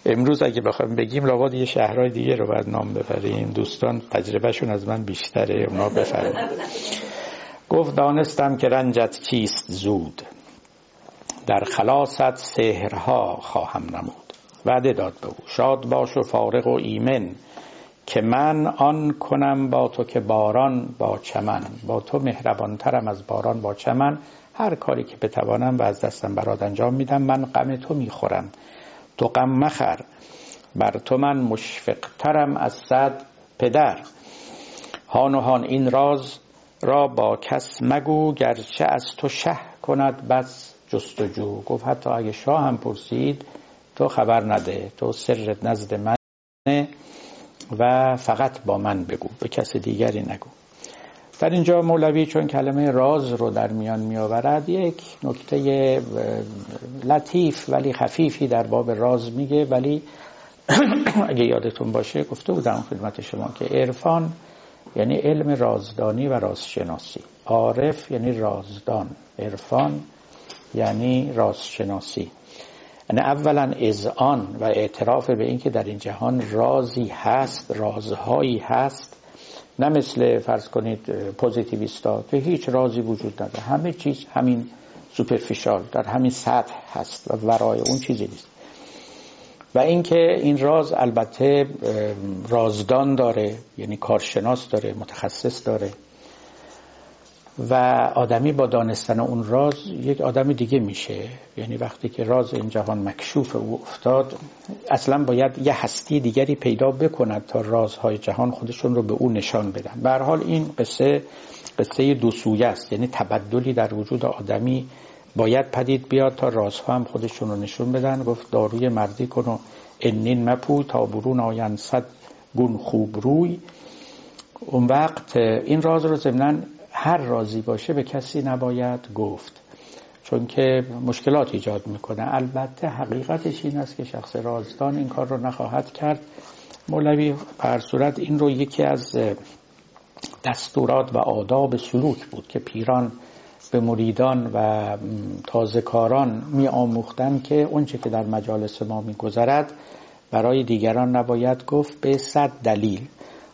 امروز اگه بخوایم بگیم لابد یه شهرهای دیگه رو باید نام ببریم. دوستان تجربهشون از من بیشتره. اونا بفرمایید. گفت دانستم که رنجت چیست زود. در خلاصت سهرها خواهم نمود. وعده داد به او. شاد باش و فارغ و ایمن که من آن کنم با تو که باران با چمن. با تو مهربانترم از باران با چمن. هر کاری که بتوانم و از دستم برات انجام میدم من غم تو می‌خورم. تو غم مخر. بر تو من مشفقترم از صد پدر. هان و هان این راز را با کس مگو گرچه از تو شه کند بس جستجو. گفت حتی اگه شاه هم پرسید تو خبر نده تو سرت نزد من و فقط با من بگو به کس دیگری نگو. در اینجا مولوی چون کلمه راز رو در میان می آورد یک نکته لطیف ولی خفیفی در باب راز میگه. ولی اگه یادتون باشه گفته بودم خدمت شما که عرفان یعنی علم رازدانی و رازشناسی. عارف یعنی رازدان. عرفان یعنی رازشناسی. یعنی اولا اذعان و اعتراف به اینکه در این جهان رازی هست رازهایی هست نه مثل فرض کنید پوزیتیویستا که هیچ رازی وجود نداره. همه چیز همین سوپرفیشال در همین سطح هست و ورای اون چیزی نیست. و اینکه این راز البته رازدان داره یعنی کارشناس داره متخصص داره و آدمی با دانستن اون راز یک آدم دیگه میشه. یعنی وقتی که راز این جهان مکشوف او افتاد اصلا باید یه هستی دیگری پیدا بکند تا رازهای جهان خودشون رو به او نشان بدن. به حال این قصه قصه دو سویه است. یعنی تبدلی در وجود آدمی باید پدید بیاد تا رازها هم خودشون رو نشون بدن. گفت داروی مردی کن و انین مپو تا برون آین صد گون خوب روی. اون وقت این راز رو ضمناً هر رازی باشه به کسی نباید گفت چون که مشکلات ایجاد می‌کنه. البته حقیقتش این است که شخص رازدان این کار رو نخواهد کرد. مولوی پر صورت این رو یکی از دستورات و آداب سلوک بود که پیران به مریدان و تازه کاران می آموختن که اونچه که در مجالس ما می گذرد برای دیگران نباید گفت به صد دلیل.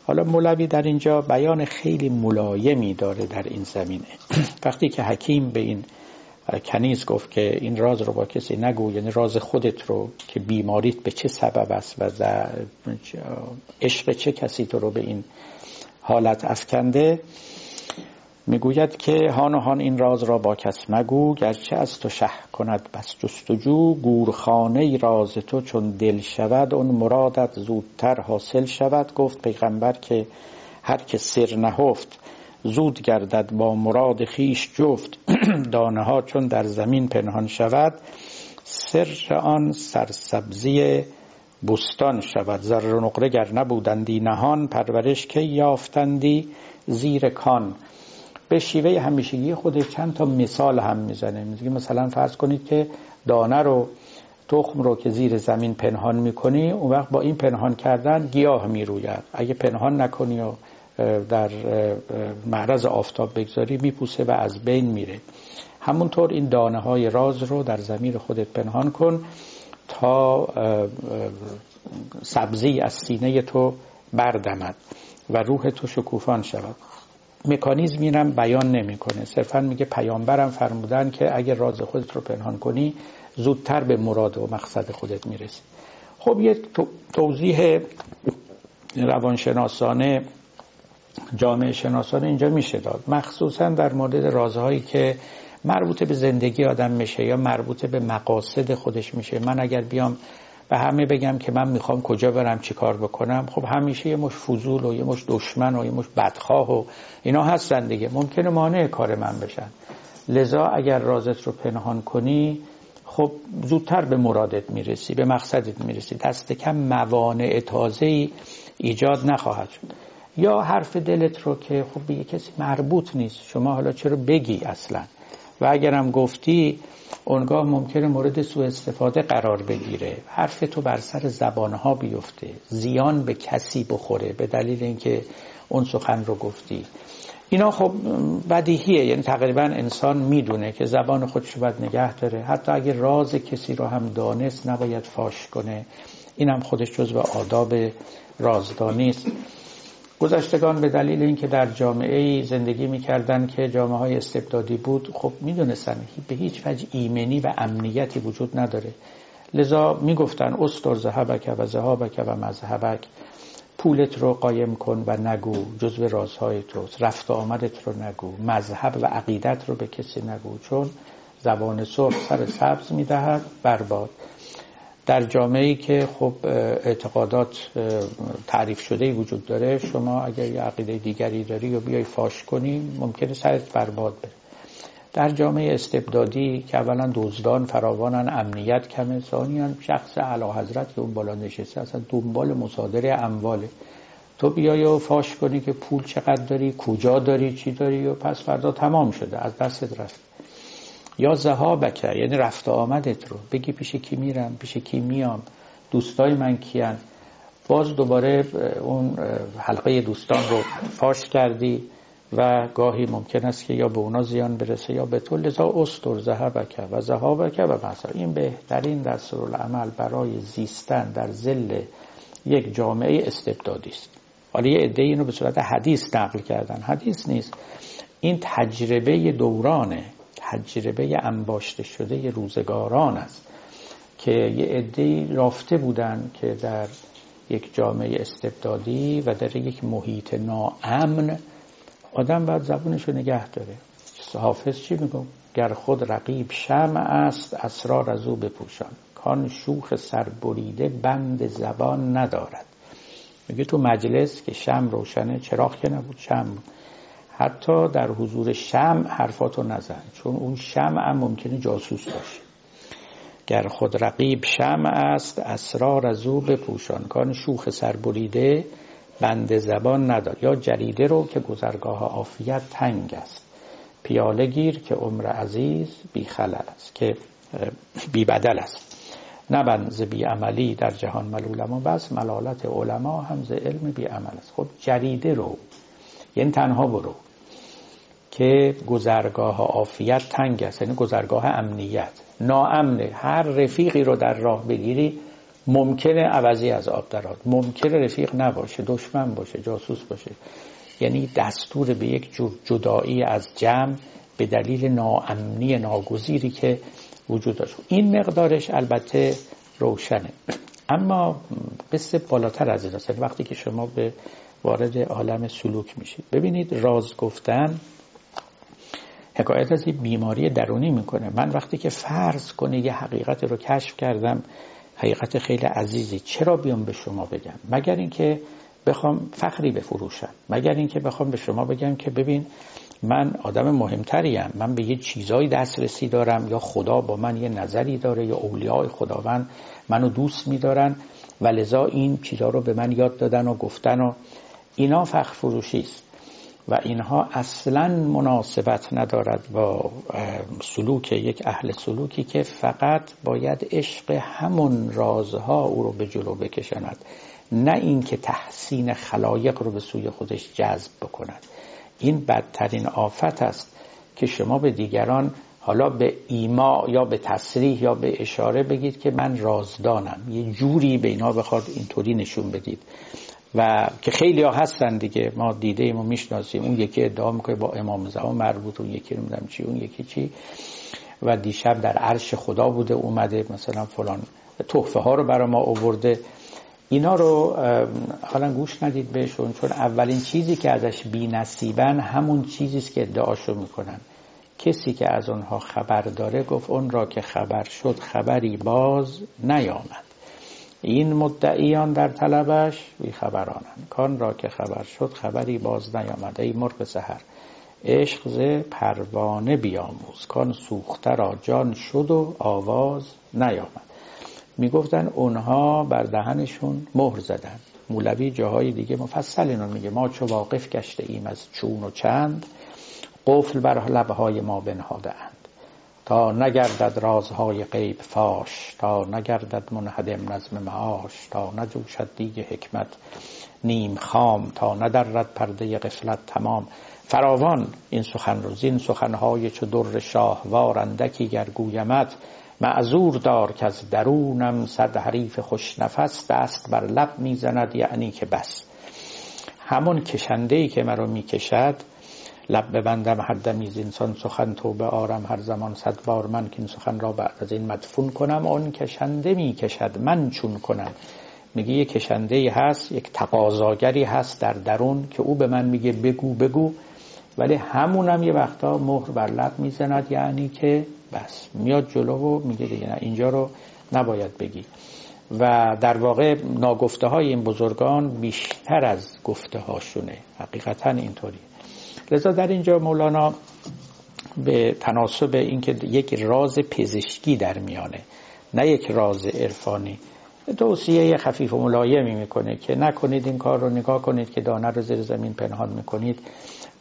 حالا مولوی در اینجا بیان خیلی ملایمی داره در این زمینه. وقتی که حکیم به این کنیز گفت که این راز رو با کسی نگو یعنی راز خودت رو که بیماریت به چه سبب است و عشق چه کسی تو رو به این حالت افکنده می‌گوید که هان و هان این راز را با کس مگو گرچه از تو شه کند بس جستجو گورخانه راز تو چون دل شود اون مرادت زودتر حاصل شود گفت پیغمبر که هر که سر نهفت زود گردد با مراد خیش جفت. دانه ها چون در زمین پنهان شود سر آن سرسبزی بستان شود. زر و نقره گر نبودندی نهان پرورش که یافتندی زیر کان؟ به شیوه همیشگی خودش چند تا مثال هم می‌زنه. میگه مثلا فرض کنید که دانه رو تخم رو که زیر زمین پنهان می‌کنی اون وقت با این پنهان کردن گیاه می‌روید. اگه پنهان نکنی و در معرض آفتاب بگذاری میپوسه و از بین میره. همونطور این دانه های راز رو در زمین خودت پنهان کن تا سبزی از سینه تو بردمد و روح تو شکوفان شود. مکانیزم اینم بیان نمی‌کنه. صرفا میگه پیامبرم فرمودن که اگر راز خودت رو پنهان کنی زودتر به مراد و مقصد خودت می‌رسی. خب یه توضیح روانشناسانه جامعه شناسانه اینجا میشه داد. مخصوصا در مورد رازهایی که مربوط به زندگی آدم میشه یا مربوط به مقاصد خودش میشه. من اگر بیام و همه بگم که من می‌خوام کجا برم چی کار بکنم. خب همیشه یه مش فضول و یه مش دشمن و یه مش بدخواه و اینا هستن دیگه. ممکنه مانع کار من بشن. لذا اگر رازت رو پنهان کنی خب زودتر به مرادت می‌رسی به مقصدت می‌رسی. دست کم موانع تازه ایجاد نخواهد شد. یا حرف دلت رو که خب به کسی مربوط نیست شما حالا چرا بگی اصلا؟ و اگرم گفتی اونگاه ممکنه مورد سوء استفاده قرار بگیره. حرف تو بر سر زبانها بیفته. زیان به کسی بخوره به دلیل اینکه اون سخن رو گفتی. اینا خب بدیهیه. یعنی تقریبا انسان می‌دونه که زبان خودش رو باید نگه داره. حتی اگه راز کسی رو هم دانست نباید فاش کنه. اینم خودش جزو آداب رازدانی است گذشتگان به دلیل اینکه در جامعه زندگی می‌کردن که جامعه های استبدادی بود خب می‌دونستن به هیچ وجه ایمنی و امنیتی وجود نداره. لذا می‌گفتن استر زهبک و زهابک و مذهبک پولت رو قایم کن و نگو جزو رازهای توست رفت آمدت رو نگو مذهب و عقیدت رو به کسی نگو چون زبان سرخ سر سبز می‌دهد برباد. در جامعه که خب اعتقادات تعریف شده وجود داره شما اگر یه عقیده دیگری داری و بیای فاش کنی ممکنه سرت برباد بره. در جامعه استبدادی که اولا دزدان فراوانن امنیت کمه ثانیا شخص علا حضرت که اون بالا نشسته اصلا دنبال مصادره امواله. تو بیای و فاش کنی که پول چقدر داری کجا داری چی داری و پس فردا تمام شده از دستت رفت. یا زهابکه یعنی رفت آمدت رو. بگی پیش کی میرم پیش کی میام. دوستای من کیان. باز دوباره اون حلقه دوستان رو فاش کردی و گاهی ممکن است که یا به اونا زیان برسه یا به تو. لذا استر زهبکه و زهابکه و مثلا. این بهترین العمل برای زیستن در زل یک جامعه استبدادی است. حالا یه عده اینو به صورت حدیث نقل کردن. حدیث نیست. این تجربه دورانه. تجربه انباشته شده روزگاران است که یه عده رافته بودن که در یک جامعه استبدادی و در یک محیط ناامن آدم باید زبونش رو نگه داره. حافظ چی میگم گر خود رقیب شم است اسرار از او بپوشان. کان شوخ سربریده بند زبان ندارد. میگه تو مجلس که شم روشنه چراغ که نبود؟ شم حتی در حضور شم حرفاتو نزن چون اون شم هم ممکنه جاسوس باشه. گر خود رقیب شمع است اسرار از او بپوشان. کان شوخ سربریده بند زبان ندارد. یا جریده رو که گذرگاه عافیت تنگ است. پیاله گیر که عمر عزیز بی خلل است که بی بدل است. نه من ز بی عملی در جهان ملولم و بس ملالت علما هم ز علم بی عمل است. خب جریده رو یعنی تنها برو. که گذرگاه عافیت تنگ است یعنی گذرگاه امنیت. ناامنه هر رفیقی رو در راه بگیری ممکنه عوضی از آب دراد ممکنه رفیق نباشه دشمن باشه جاسوس باشه. یعنی دستور به یک جور جدایی از جمع به دلیل ناامنی ناگزیری که وجود داشت. این مقدارش البته روشنه. اما قصه بالاتر از این وقتی که شما به وارد عالم سلوک میشید. ببینید راز گفتن حکایت از این بیماری درونی می‌کنه. من وقتی که فرض کنه یه حقیقت رو کشف کردم حقیقت خیلی عزیزی چرا بیام به شما بگم؟ مگر اینکه بخوام فخری بفروشم. مگر اینکه بخوام به شما بگم که ببین من آدم مهمتریم. من به یه چیزای دسترسی دارم یا خدا با من یه نظری داره یا اولیاء خداوند منو دوست میدارن و لذا این چیزها رو به من یاد دادن و گفتن و اینا فخر فروشی است. و اینها اصلا مناسبت ندارد با سلوک یک اهل سلوکی که فقط باید عشق همون رازها او رو به جلو بکشند نه اینکه تحسین خلایق رو به سوی خودش جذب بکند. این بدترین آفت است که شما به دیگران حالا به ایما یا به تصریح یا به اشاره بگید که من رازدانم. یه جوری به اینا بخواد اینطوری نشون بدید. و که خیلی ها هستن دیگه. ما دیده ایم و می‌شناسیم. اون یکی ادعا می‌کنه با امام زمان مربوط اون یکی نمی‌دونم چی اون یکی چی. و دیشب در عرش خدا بوده اومده مثلا فلان. تحفه ها رو برای ما آورده. اینا رو حالا گوش ندید بهشون چون اولین چیزی که ازش بی نصیبن همون چیزی است که ادعاشو می‌کنن. کسی که از اونها خبر داره گفت اون را که خبر شد خبری باز نیامد. این مدعیان در طلبش بی خبرانند کان را که خبر شد خبری باز نیامد. ای مرغ سهر عشق ز پروانه بیاموز. کان سوخته را جان شد و آواز نیامد. می‌گفتن اونها بر دهنشون مهر زدن مولوی جاهای دیگه مفصل اینو میگه. ما چو واقف گشته ایم از چون و چند؟ قفل بر لبهای ما بنهاده اند تا نگردد رازهای غیب فاش تا نگردد منهدم نظم معاش تا نجوشد دیگ حکمت نیم خام تا ندرد پرده قفلت تمام. فراوان این سخن رو زین سخنهای چو در شاهوار اندکی گرگویمت معذور دار که از درونم صد حریف خوش نفس دست بر لب می‌زند یعنی که بس. همون کشنده که مرا می‌کشد لب ببندم هر دمی انسان سخن توبه آرم هر زمان صد بار من که این سخن را بعد از این مدفون کنم. اون کشنده می‌کشد من چون کنم. میگه یک کشنده هست یک تقاضاگری هست در درون که او به من میگه بگو بگو. ولی همونم یه وقتا مهر بر لب می‌زند یعنی که بس. میاد جلو و میگه دیگه نه اینجا رو نباید بگی. و در واقع ناگفته های این بزرگان بیشتر از گفته هاشونه حقیقتا اینطوری لذا در اینجا مولانا به تناسب اینکه یک راز پزشکی در میانه نه یک راز عرفانی. توصیه خفیف و ملایمی می‌کنه که نکنید این کار رو نگاه کنید که دانه رو زیر زمین پنهان می‌کنید.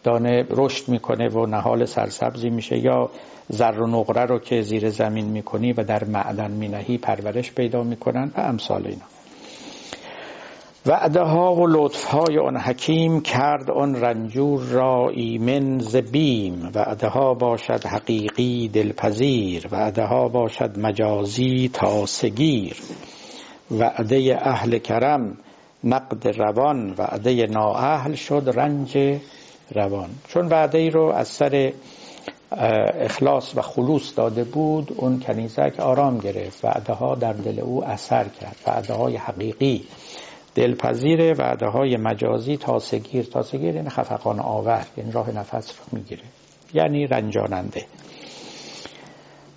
دانه رشد می‌کنه و نهال سرسبزی میشه یا زر و نقره رو که زیر زمین می‌کنی و در معدن مینهی پرورش پیدا می‌کنن و امثال اینا. وعده ها و لطف های آن حکیم کرد آن رنجور را ایمن زبیم وعده ها باشد حقیقی دلپذیر. وعده ها باشد مجازی تاسگیر وعده اهل کرم نقد روان. وعده نااهل شد رنج روان. چون وعده ای رو از سر اخلاص و خلوص داده بود اون کنیزک آرام گرفت. وعده ها در دل او اثر کرد. وعده های حقیقی. دلپذیر وعده های مجازی تاسگیر تاسگیر این خفقان آور یعنی راه نفس رو می‌گیره. یعنی رنجاننده.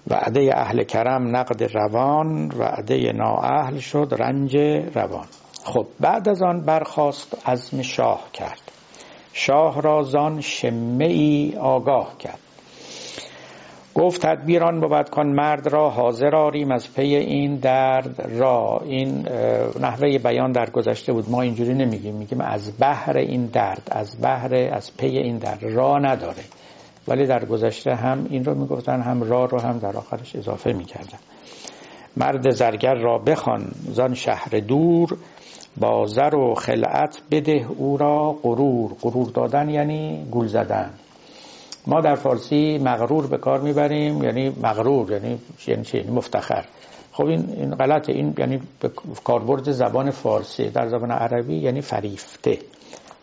وعده اهل کرم نقد روان وعده نااهل شد رنج روان. خب بعد از آن برخواست عزم شاه کرد. شاه را زان آگاه کرد. گفت تدبیران بود کن مرد را حاضر آریم از پی این درد را. این نحوه بیان در گذشته بود. ما اینجوری نمیگیم. میگیم از بحر این درد از بحر از پی این درد را نداره. ولی در گذشته هم این رو می‌گفتن هم را رو هم در آخرش اضافه می‌کردن. مرد زرگر را بخوان زان شهر دور با زر و خلعت بده او را غرور. غرور دادن یعنی گول زدن. ما در فارسی مغرور به کار می‌بریم یعنی مغرور یعنی یعنی, یعنی مفتخر. خب این این غلطه این یعنی کاربرد زبان فارسی در زبان عربی یعنی فریفته.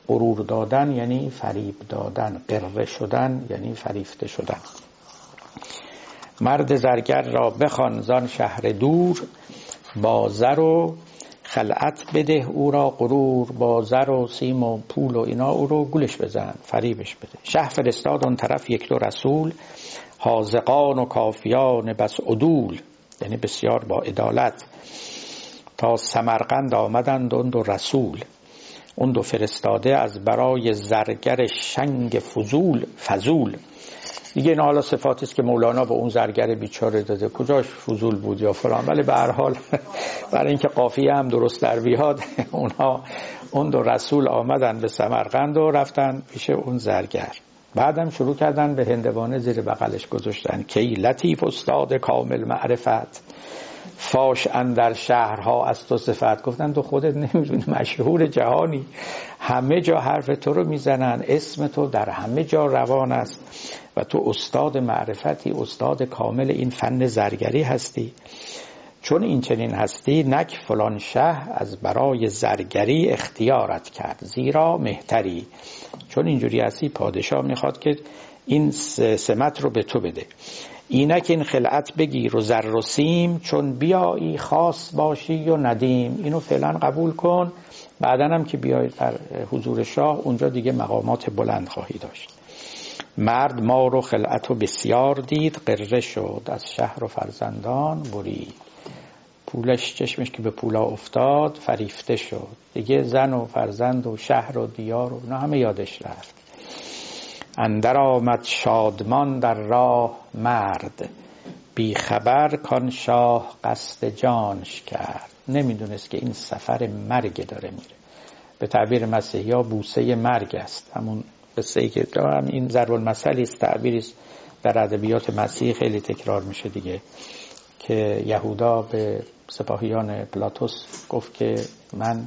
غرور دادن یعنی فریب دادن قره شدن یعنی فریفته شدن. مرد زرگر را بخوان زان شهر دور با زر و خلعت بده او را غرور با زر و سیم و پول و اینا او رو گولش بزن فریبش بده. شه فرستاد اون طرف یک دو رسول حاضقان و کافیان بس عدول یعنی بسیار با عدالت تا سمرقند آمدند اون دو رسول. اون دو فرستاده از برای زرگر شنگ فضول فضول. دیگه این حالا صفاتی که مولانا به اون زرگر بیچاره داده. کجاش فضول بود یا فلان؟ ولی به هر حال برای اینکه قافیه هم درست در بیاد اونها اون دو رسول آمدن به سمرقند و رفتن پیش اون زرگر. بعدم شروع کردن به هندوانه زیر بغلش گذاشتن. کی لطیف استاد کامل معرفت. فاش اندر شهرها از تو صفت. گفتن تو خودت نمی‌دونی مشهور جهانی. همه جا حرف تو رو می‌زنن. اسم تو در همه جا روان است. و تو استاد معرفتی استاد کامل این فن زرگری هستی. چون این چنین هستی نک فلان شه از برای زرگری اختیارت کرد. زیرا مهتری. چون اینجوری هستی پادشاه می‌خواد که این سمت رو به تو بده. اینک این خلعت بگیر و زر و سیم چون بیایی خاص باشی و ندیم. اینو فعلا قبول کن. بعدا هم که بیای در حضور شاه اونجا دیگه مقامات بلند خواهی داشت. مرد ما رو خلعت و بسیار دید قره شد از شهر و فرزندان برید. پولش چشمش که به پولا افتاد فریفته شد. دیگه زن و فرزند و شهر و دیار و نه همه یادش رفت. اندر آمد شادمان در راه مرد. بی خبر کان شاه قصد جانش کرد. نمی‌دونست که این سفر مرگ داره میره. به تعبیر مسیحی ها بوسه مرگ است. همون قصه ای که هم این ضرب المثلی است تعبیری در ادبیات مسیحی خیلی تکرار میشه دیگه که یهودا به سپاهیان پلاتوس گفت که من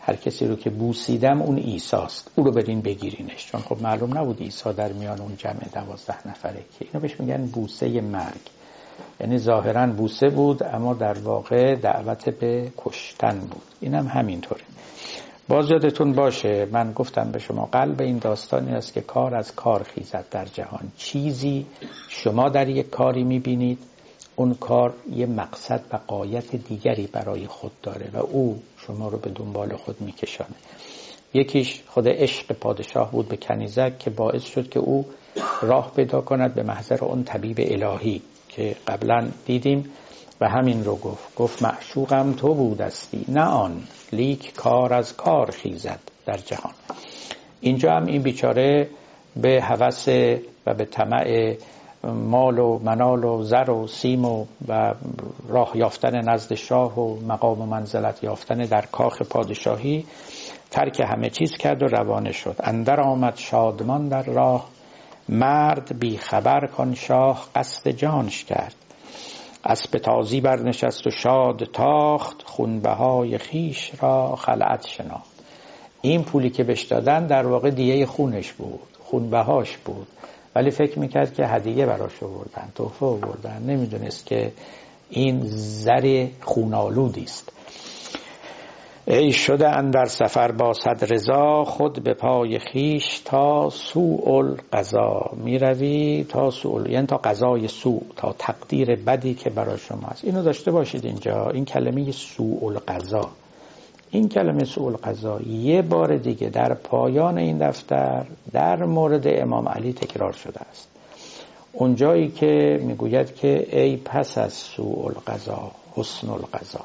هر کسی رو که بوسیدم اون ایساست او رو برین بگیرینش. چون خب معلوم نبود ایسا در میان اون جمع دوازده نفره که. اینو بهش میگن بوسه مرگ. یعنی ظاهرا بوسه بود اما در واقع دعوت به کشتن بود. اینم هم همینطوره. باز یادتون باشه من گفتم به شما قلب این داستانی است که کار از کار خیزد در جهان. چیزی شما در یک کاری می‌بینید اون کار یه مقصد و قایت دیگری برای خود داره و او شما رو به دنبال خود میکشانه. یکیش خود عشق پادشاه بود به کنیزک که باعث شد که او راه پیدا کند به محضر اون طبیب الهی که قبلا دیدیم. و همین رو گفت. گفت معشوقم تو بودستی نه آن. لیک کار از کار خیزد در جهان. اینجا هم این بیچاره به هوس و به طمع مال و منال و زر و سیم و, و راه یافتن نزد شاه و مقام و منزلت یافتن در کاخ پادشاهی ترک همه چیز کرد و روانه شد. اندر آمد شادمان در راه. مرد بی خبر کن شاه قصد جانش کرد. اسب تازی برنشست و شاد تاخت خونبه های خیش را خلعت شناخت. این پولی که بهش دادن در واقع دیه خونش بود خونبهاش بود. ولی فکر می‌کرد که هدیه براش آوردن تحفه آوردن. نمی‌دونست که این زر خونالودی است. ای شده اندر سفر با صد رضا خود به پای خیش تا سوء القضا می‌روی تا سوء یعنی تا قضای سوء تا تقدیر بدی که برای شما است. اینو داشته باشید اینجا این کلمه سوء القضا این کلمه سوء القضا یه بار دیگه در پایان این دفتر در مورد امام علی تکرار شده است. اونجایی که می‌گوید که ای پس از سوء القضا حسن القضا.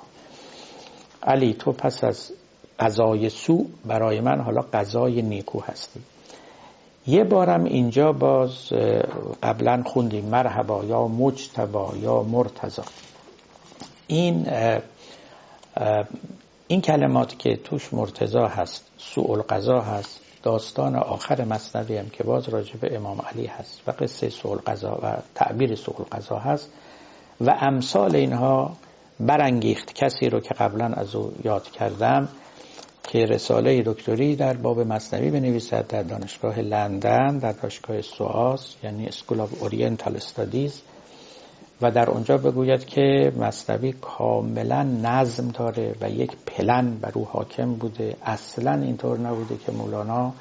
علی تو پس از قضای سو برای من حالا قضای نیکو هستی. یه بارم اینجا باز قبلا خوندیم مرحبا یا مجتبا یا مرتضا این این کلمات که توش مرتضا هست سوء القضا هست داستان آخر مصنوی هم که باز راجع امام علی هست و قصه سوء القضا و تعبیر سوء القضا هست و امثال اینها برانگیخت کسی رو که قبلا از او یاد کردم که رساله دکتری در باب مصنوی بنویسد در دانشگاه لندن در دانشگاه سواس یعنی School of Oriental Studies. و در اونجا بگوید که مصنوی کاملا نظم داره و یک پلن بر او حاکم بوده. اصلا اینطور نبوده که مولانا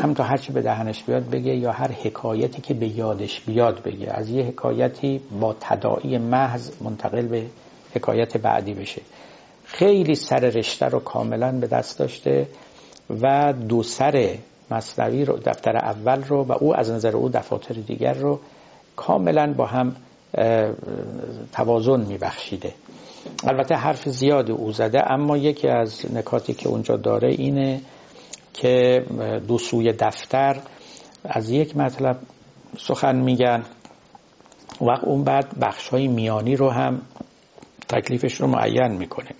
هم تا هرچی به دهنش بیاد بگه یا هر حکایتی که به یادش بیاد بگه. از یه حکایتی با تداعی محض منتقل به حکایت بعدی بشه. خیلی سر رشته رو کاملا به دست داشته و دو سر مصنوی رو دفتر اول رو و او از نظر او دفاتر دیگر رو کاملا با هم توازن میبخشیده. البته حرف زیاد او زده اما یکی از نکاتی که اونجا داره اینه که دو سوی دفتر از یک مطلب سخن میگن و اون بعد بخش های میانی رو هم تکلیفش رو معین می‌کنه.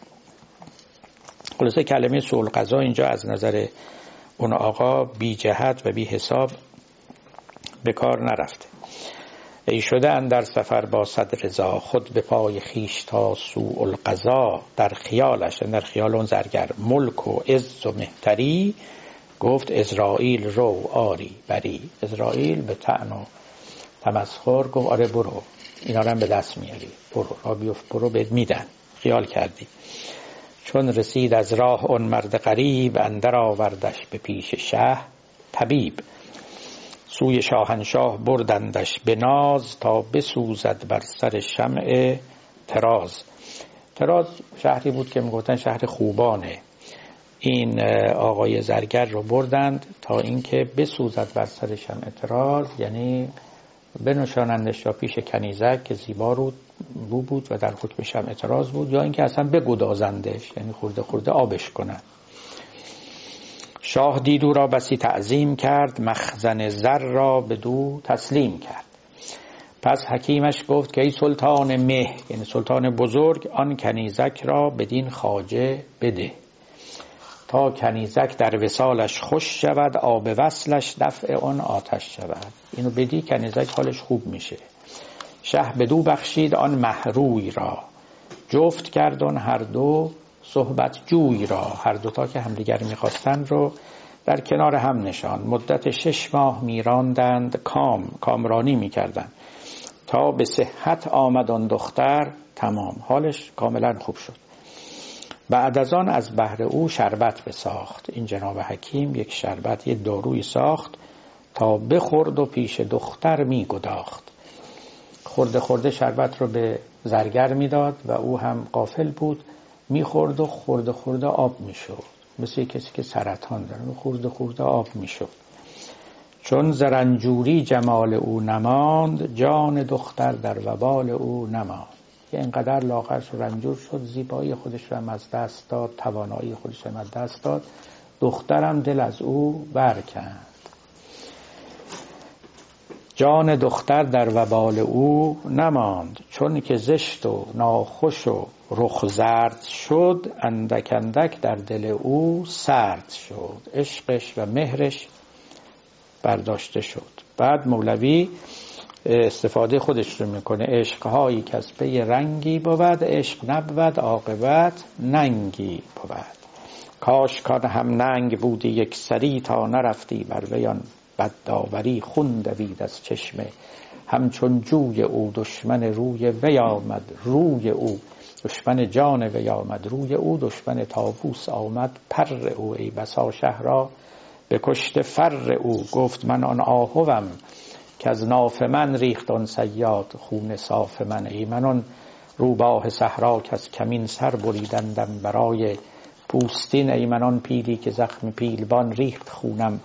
خلاصه کلمه سول قضا اینجا از نظر اون آقا بی جهت و بی حساب به کار نرفته. ای شده در سفر با صد رضا خود به پای خیش تا سوء القضا در خیالش در خیال اون زرگر ملک و عز و مهتری گفت ازرائیل رو آری بری. ازرائیل به تعن و تمسخر گفت آره برو. اینا رو به دست میاری. برو. را بیفت برو بهت میدن. خیال کردی. چون رسید از راه اون مرد قریب اندر آوردش به پیش شه. طبیب. سوی شاهنشاه بردندش به ناز تا بسوزد بر سر شمع تراز تراز شهری بود که می‌گفتن شهر خوبانه. این آقای زرگر رو بردند تا اینکه بسوزد بر سر شمع تراز یعنی بنشانندش یا پیش کنیزک که زیبا رو بو بود و در حکمش هم اعتراض بود یا اینکه اصلا بگدازندش یعنی خورده خورده آبش کنند شاه دیدو را بسی تعظیم کرد مخزن زر را به دو تسلیم کرد. پس حکیمش گفت که ای سلطان مه یعنی سلطان بزرگ آن کنیزک را بدین خاجه بده. تا کنیزک در وسالش خوش شود آب وصلش دفع آن آتش شود. اینو بدی کنیزک حالش خوب میشه. شه بدو بخشید آن محروی را. جفت کردن هر دو صحبت جوی را. هر دوتا که همدیگر می‌خواستند رو در کنار هم نشان. مدت شش ماه میراندند کام کامرانی می‌کردند. تا به صحت آمد آن دختر تمام. حالش کاملا خوب شد. بعد از آن از بهر او شربت بساخت. این جناب حکیم یک شربت یک داروی ساخت تا بخورد و پیش دختر میگداخت. خورده خورده شربت رو به زرگر می‌داد و او هم قافل بود. می‌خورد و خورده خورده آب می‌شد. مثل کسی که سرطان داره. خورده خورده آب می‌شد. چون زرنجوری جمال او نماند جان دختر در وبال او نماند. که اینقدر لاغرش رنجور شد زیبایی خودش رو از دست داد توانایی خودش رو از دست داد. دخترم دل از او برکند جان دختر در وبال او نماند چون که زشت و ناخوش و رخ زرد شد اندک اندک در دل او سرد شد عشقش و مهرش برداشته شد. بعد مولوی استفاده خودش رو می‌کنه. عشقهایی که از پی رنگی بود عشق نبود عاقبت ننگی بود. کاش کان هم ننگ بودی یک سری تا نرفتی بر ویان بدداوری خون دوید از چشمه همچون جوی او دشمن روی وی آمد روی او دشمن جان وی آمد روی او دشمن تاووس آمد. پر او ای بسا شهرا به کشت فر او گفت من آن آهوم. که از ناف من ریخت آن سیاد خون صاف من. ای من آن روباه صحرا که از کمین سر بریدندم برای پوستین. ای من آن پیلی که زخم پیلبان ریخت خونم.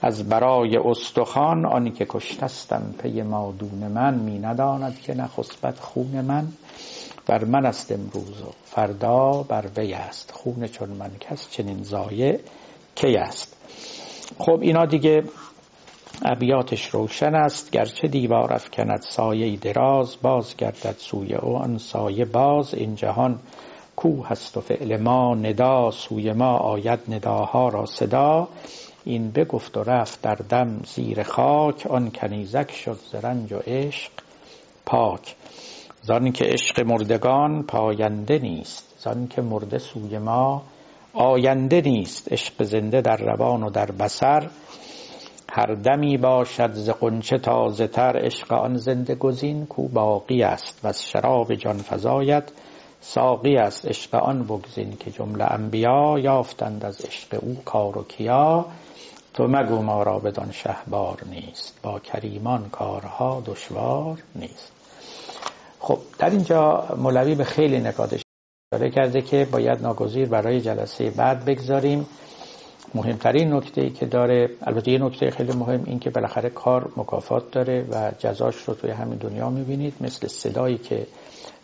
از برای استخوان آنی که کشتستم پی مادون من. می نداند که نخسبت خون من. بر من است امروز و فردا بر وی است خون چون من کس چنین زایه کی است. خب اینا دیگه ابیاتش روشن است گرچه دیوار افکند سایه دراز باز گردد سوی او آن سایه باز. این جهان کو هست و فعل ما ندا سوی ما آید نداها را صدا. این بگفت و رفت در دم زیر خاک آن کنیزک شد زرنج و عشق پاک. زان که عشق مردگان پاینده نیست زان که مرده سوی ما آینده نیست. عشق زنده در روان و در بسر هر دمی باشد ز قنچه تازه تر عشق آن زنده گزین کو باقی است و شراب جان فزاید ساقی است عشق آن بگزین که جمله انبیا یافتند از عشق او کار و کیا تو مگو ما را بدان شهبار نیست با کریمان کارها دشوار نیست خب در اینجا مولوی به خیلی نکات اشاره کرده که باید ناگزیر برای جلسه بعد بگذاریم مهمترین نکته ای که داره البته یه نکته خیلی مهم این که بالاخره کار مکافات داره و جزاش رو توی همین دنیا می‌بینید مثل صدایی که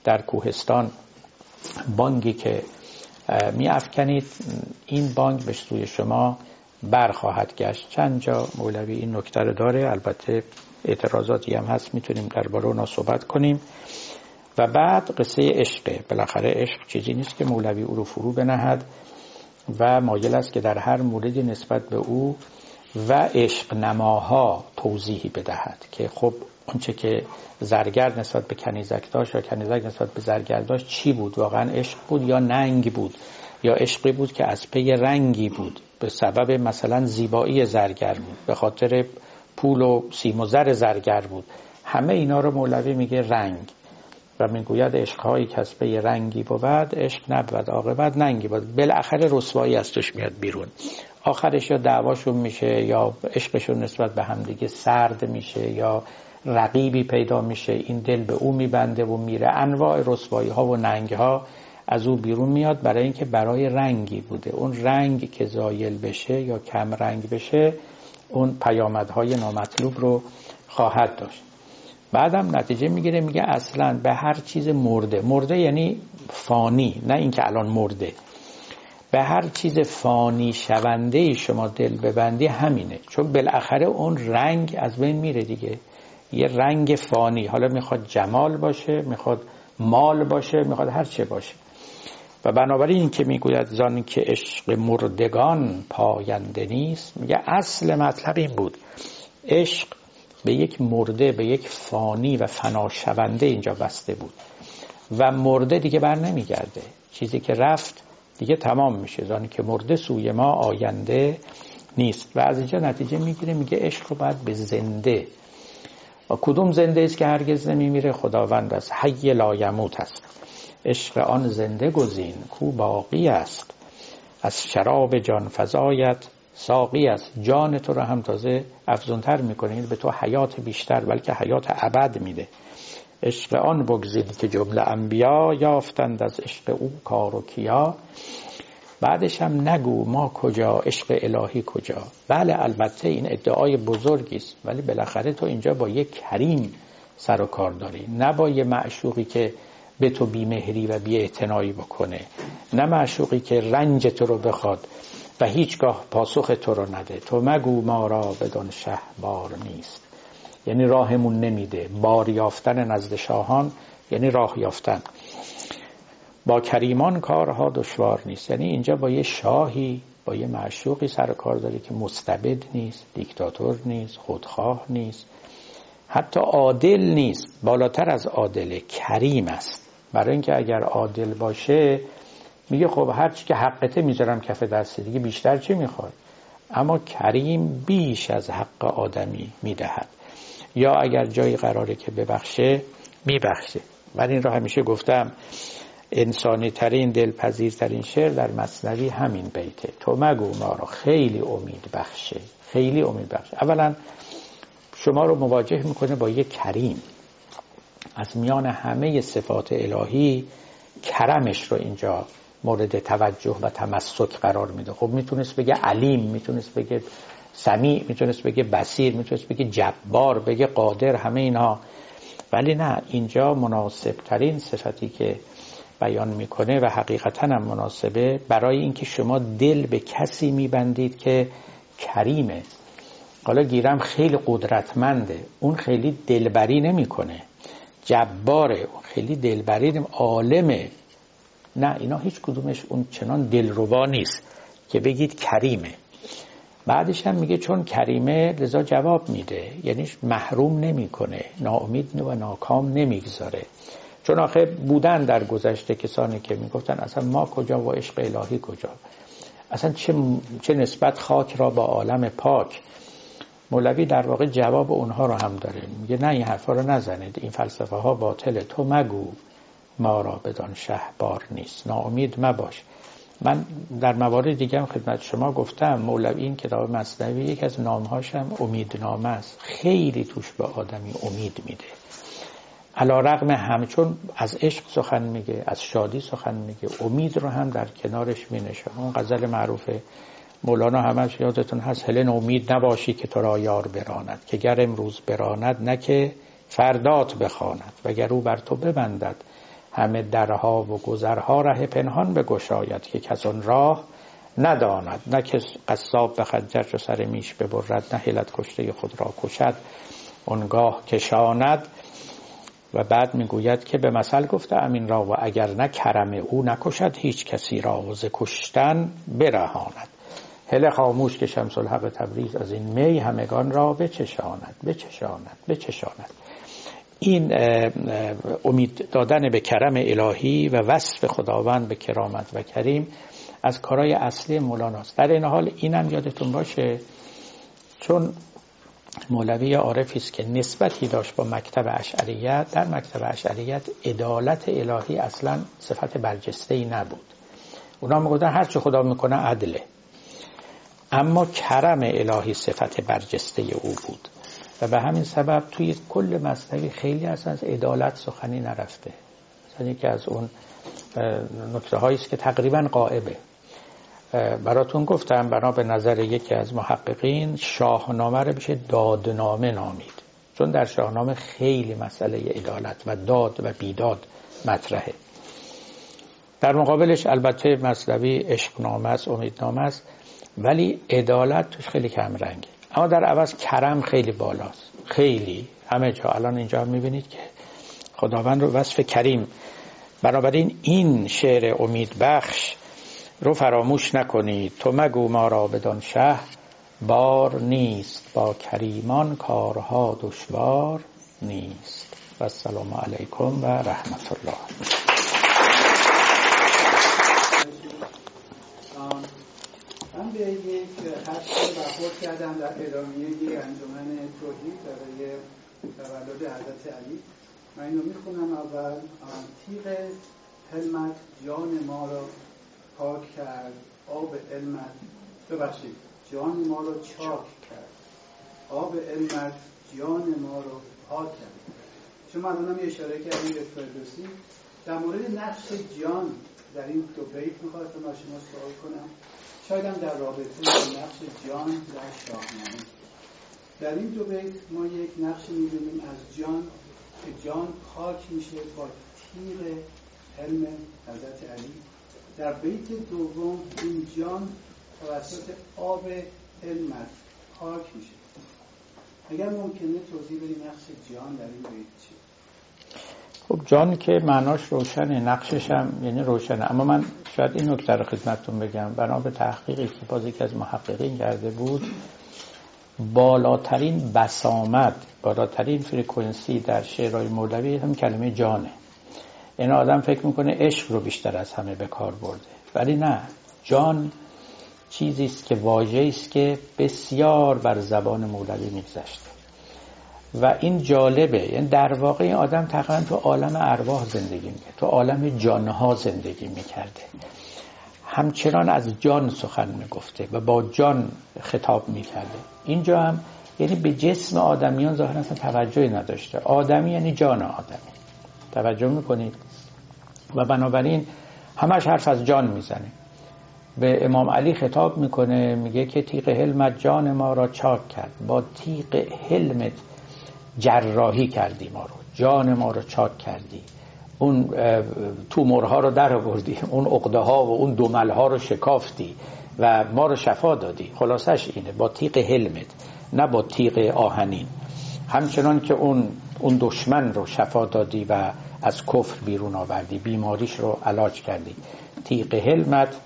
در کوهستان بانگی که میافکنید این بانگ به سوی شما برخواهد گشت. چند جا مولوی این نکته رو داره البته اعتراضاتی هم هست می‌تونیم درباره اونا صحبت کنیم. و بعد قصه عشقه بالاخره عشق چیزی نیست که مولوی او رو فرو بنهد. و مایل است که در هر موردی نسبت به او و عشق نماها توضیحی بدهد که خب اونچه که زرگر نسبت به کنیزک داشت یا کنیزک نسبت به زرگر داشت چی بود؟ واقعا عشق بود یا ننگ بود؟ یا عشقی بود که از پی رنگی بود؟ به سبب مثلا زیبایی زرگر بود به خاطر پول و سیم و زر زرگر بود. همه اینا رو مولوی میگه رنگ. و می‌گوید عشقهایی از پی رنگی بود عشق نبود عاقبت ننگی بود. بالاخره رسوایی از توش میاد بیرون. آخرش یا دعواشون میشه یا عشقشون نسبت به همدیگه سرد میشه یا رقیبی پیدا میشه. این دل به او میبنده و میره. انواع رسوایی ها و ننگ ها از او بیرون میاد برای اینکه برای رنگی بوده. اون رنگ که زایل بشه یا کم رنگ بشه اون پیامدهای نامطلوب رو خواهد داشت. بعدم نتیجه می‌گیره میگه اصلا به هر چیز مرده. مرده یعنی فانی نه اینکه الان مرده. به هر چیز فانی شونده شما دل ببندی همینه. چون بالاخره اون رنگ از بین میره دیگه. یه رنگ فانی. حالا می‌خواد جمال باشه می‌خواد مال باشه می‌خواد هر چه باشه. و بنابراین این که می‌گوید زان که عشق مردگان پاینده نیست میگه اصل مطلب این بود. عشق به یک مرده به یک فانی و فناشونده اینجا بسته بود. و مرده دیگه بر نمیگرده. چیزی که رفت دیگه تمام میشه. زانی که مرده سوی ما آینده نیست. و از اینجا نتیجه می‌گیره میگه عشق رو باید به زنده. و کدوم زنده است که هرگز نمیمیره؟ خداوند است حی لایموت است. عشق آن زنده گزین کو باقی است. از شراب جان فضایت ساقی است. جان تو رو هم تازه افزونتر می‌کنه. یعنی به تو حیات بیشتر بلکه حیات ابد میده. عشق آن بگزید که جمله انبیا یافتند از عشق او کار و کیا. بعدش هم نگو ما کجا عشق الهی کجا. بله البته این ادعای بزرگی است ولی بالاخره تو اینجا با یک کریم سر و کار داری. نه با یه معشوقی که به تو بیمهری و بی بکنه نه معشوقی که رنج تو رو بخواد. و هیچگاه پاسخ تو رو نده. تو مگو ما را بدان شه بار نیست. یعنی راهمون نمیده. بار یافتن نزد شاهان یعنی راه یافتن. با کریمان کارها دشوار نیست. یعنی اینجا با یه شاهی با یه معشوقی سر کار داری که مستبد نیست دیکتاتور نیست خودخواه نیست. حتی عادل نیست. بالاتر از عادله کریم است. برای اینکه اگر عادل باشه میگه خب هر چی که حقته می‌ذارم کف دست دیگه بیشتر چی می‌خواد؟ اما کریم بیش از حق آدمی می‌دهد. یا اگر جایی قراره که ببخشه میبخشه. من این را همیشه گفتم انسانی ترین دلپذیر ترین شعر در مصنوی همین بیته. تو مگو ما رو خیلی امید بخشه. خیلی امید بخشه. اولا شما رو مواجه می‌کنه با یک کریم. از میان همه صفات الهی کرمش رو اینجا مورد توجه و تمسک قرار میده. خب می‌تونست بگه علیم می‌تونست بگه سمیع می‌تونست بگه بسیر می‌تونست بگه جبار بگه قادر همه اینها. ولی نه اینجا مناسب ترین صفتی که بیان می‌کنه و حقیقتا هم مناسبه برای اینکه شما دل به کسی میبندید که کریمه. حالا گیرم خیلی قدرتمنده. اون خیلی دلبری نمی‌کنه. جباره. خیلی دلبری عالمه. نه اینا هیچ کدومش اون چنان دلربا نیست که بگید کریمه. بعدش هم میگه چون کریمه لذا جواب میده یعنی محروم نمی‌کنه ناامید و ناکام نمی‌گذاره. چون آخه بودن در گذشته کسانی که می‌گفتن اصلا ما کجا و عشق الهی کجا؟ اصلا چه, چه نسبت خاک را با عالم پاک؟ مولوی در واقع جواب اونها رو هم داره. میگه نه این حرفا رو نزنید. این فلسفه ها باطله تو مگو. ما را بدان شه بار نیست. ناامید مباش. من در موارد دیگه هم خدمت شما گفتم مولوی این کتاب مصنوی یک از نامهاش هم امیدنامه است. خیلی توش به آدمی امید میده. علا رقم همچون از عشق سخن میگه از شادی سخن میگه. امید رو هم در کنارش مینشه اون غزل معروف مولانا همش یادتون هست هلن امید نباشی که تو را یار براند که گر امروز براند نه که فردات بخواند و گر او بر تو ببندد. همه درها و گذرها ره پنهان بگشاید که کس آن راه نداند. نه که قصاب به خنجر و سر میش ببرد نه هلت کشته خود را کشد. اونگاه کشاند و بعد می‌گوید که به مثل گفته امین را و اگر نه کرم او نکشد هیچ کسی را و ز کشتن برهاند. هل خاموش که شمس الحق تبریز از این می همگان را بچشاند بچشاند بچشاند. این امید دادن به کرم الهی و وصف خداوند به کرامت و کریم از کارهای اصلی مولاناست. در این حال اینم یادتون باشه چون مولوی عارفی است که نسبتی داشت با مکتب اشعریت در مکتب اشعریت عدالت الهی اصلا صفت برجسته ای نبود. اونا می‌گفتن هر چه خدا می‌کنه عدله. اما کرم الهی صفت برجسته او بود. و به همین سبب توی کل مصنوی خیلی اصلا از عدالت سخنی نرفته. مثلا یکی از اون نکته است که تقریبا قائبه براتون گفتم بنا به نظر یکی از محققین شاهنامه رو بشه دادنامه نامید. چون در شاهنامه خیلی مسئله عدالت و داد و بیداد مطرحه. در مقابلش البته مصنوی عشقنامه است امیدنامه است ولی عدالت توش خیلی کم رنگه اما در عوض کرم خیلی بالاست. خیلی. همه جا. الان اینجا می‌بینید که خداوند رو وصف کریم. بنابراین این شعر امید بخش رو فراموش نکنید. تو مگو ما را بدان شه بار نیست. با کریمان کارها دشوار نیست. و السلام علیکم و رحمت الله من به یک خط کردم در ادامه یک انجمن توحید برای تولد حضرت علی. من اینو می‌خونم اول. تیغ حلمت جان ما را پاک کرد. آب علمت. ببخشید. جان ما را چاک کرد. آب علمت جان ما را پاک کرد. شما الان اشاره کردیم به فردوسی. در مورد نقش جان در این دو بیت می‌خواستم از شما سوال کنم. شاید هم در رابطه با نقش جان در شاهنامه. در این دو بیت ما یک نقش می‌بینیم از جان که جان پاک میشه با تیر علم حضرت علی. در بیت دوم این جان توسط آب علمت پاک میشه. اگر ممکنه توضیح بدیم نقش جان در این بیت چیه؟ خب جان که معناش روشنه نقشش هم یعنی روشنه. اما من شاید این نکته رو خدمتتون بگم. بنا به تحقیقی که باز یکی از محققین کرده بود بالاترین بسامد بالاترین فرکانسی در شعرهای مولوی هم کلمه جانه. این آدم فکر می‌کنه عشق رو بیشتر از همه به کار برده. ولی نه. جان چیزی است که واژه‌ای است که بسیار بر زبان مولوی میگذشته و این جالبه. یعنی در واقع این آدم تقریبا تو عالم ارواح زندگی می‌کرد تو عالم جانها زندگی می‌کرده. همچنان از جان سخن می‌گفته و با جان خطاب می‌کرده. اینجا هم یعنی به جسم آدمیان ظاهرا اصلا توجهی نداشته. آدمی یعنی جان آدمی. توجه می‌کنید؟ و بنابراین همش حرف از جان می‌زنه. به امام علی خطاب می‌کنه میگه که تیغ حلمت جان ما را چاک کرد. با تیغ حلمت جراحی کردی ما رو جان ما رو چاک کردی. اون تومورها رو در آوردی اون عقده ها و اون دومل ها رو شکافتی و ما رو شفا دادی. خلاصش اینه با تیغ حلمت نه با تیغ آهنین. همچنان که اون اون دشمن رو شفا دادی و از کفر بیرون آوردی بیماریش رو علاج کردی. تیغ حلمت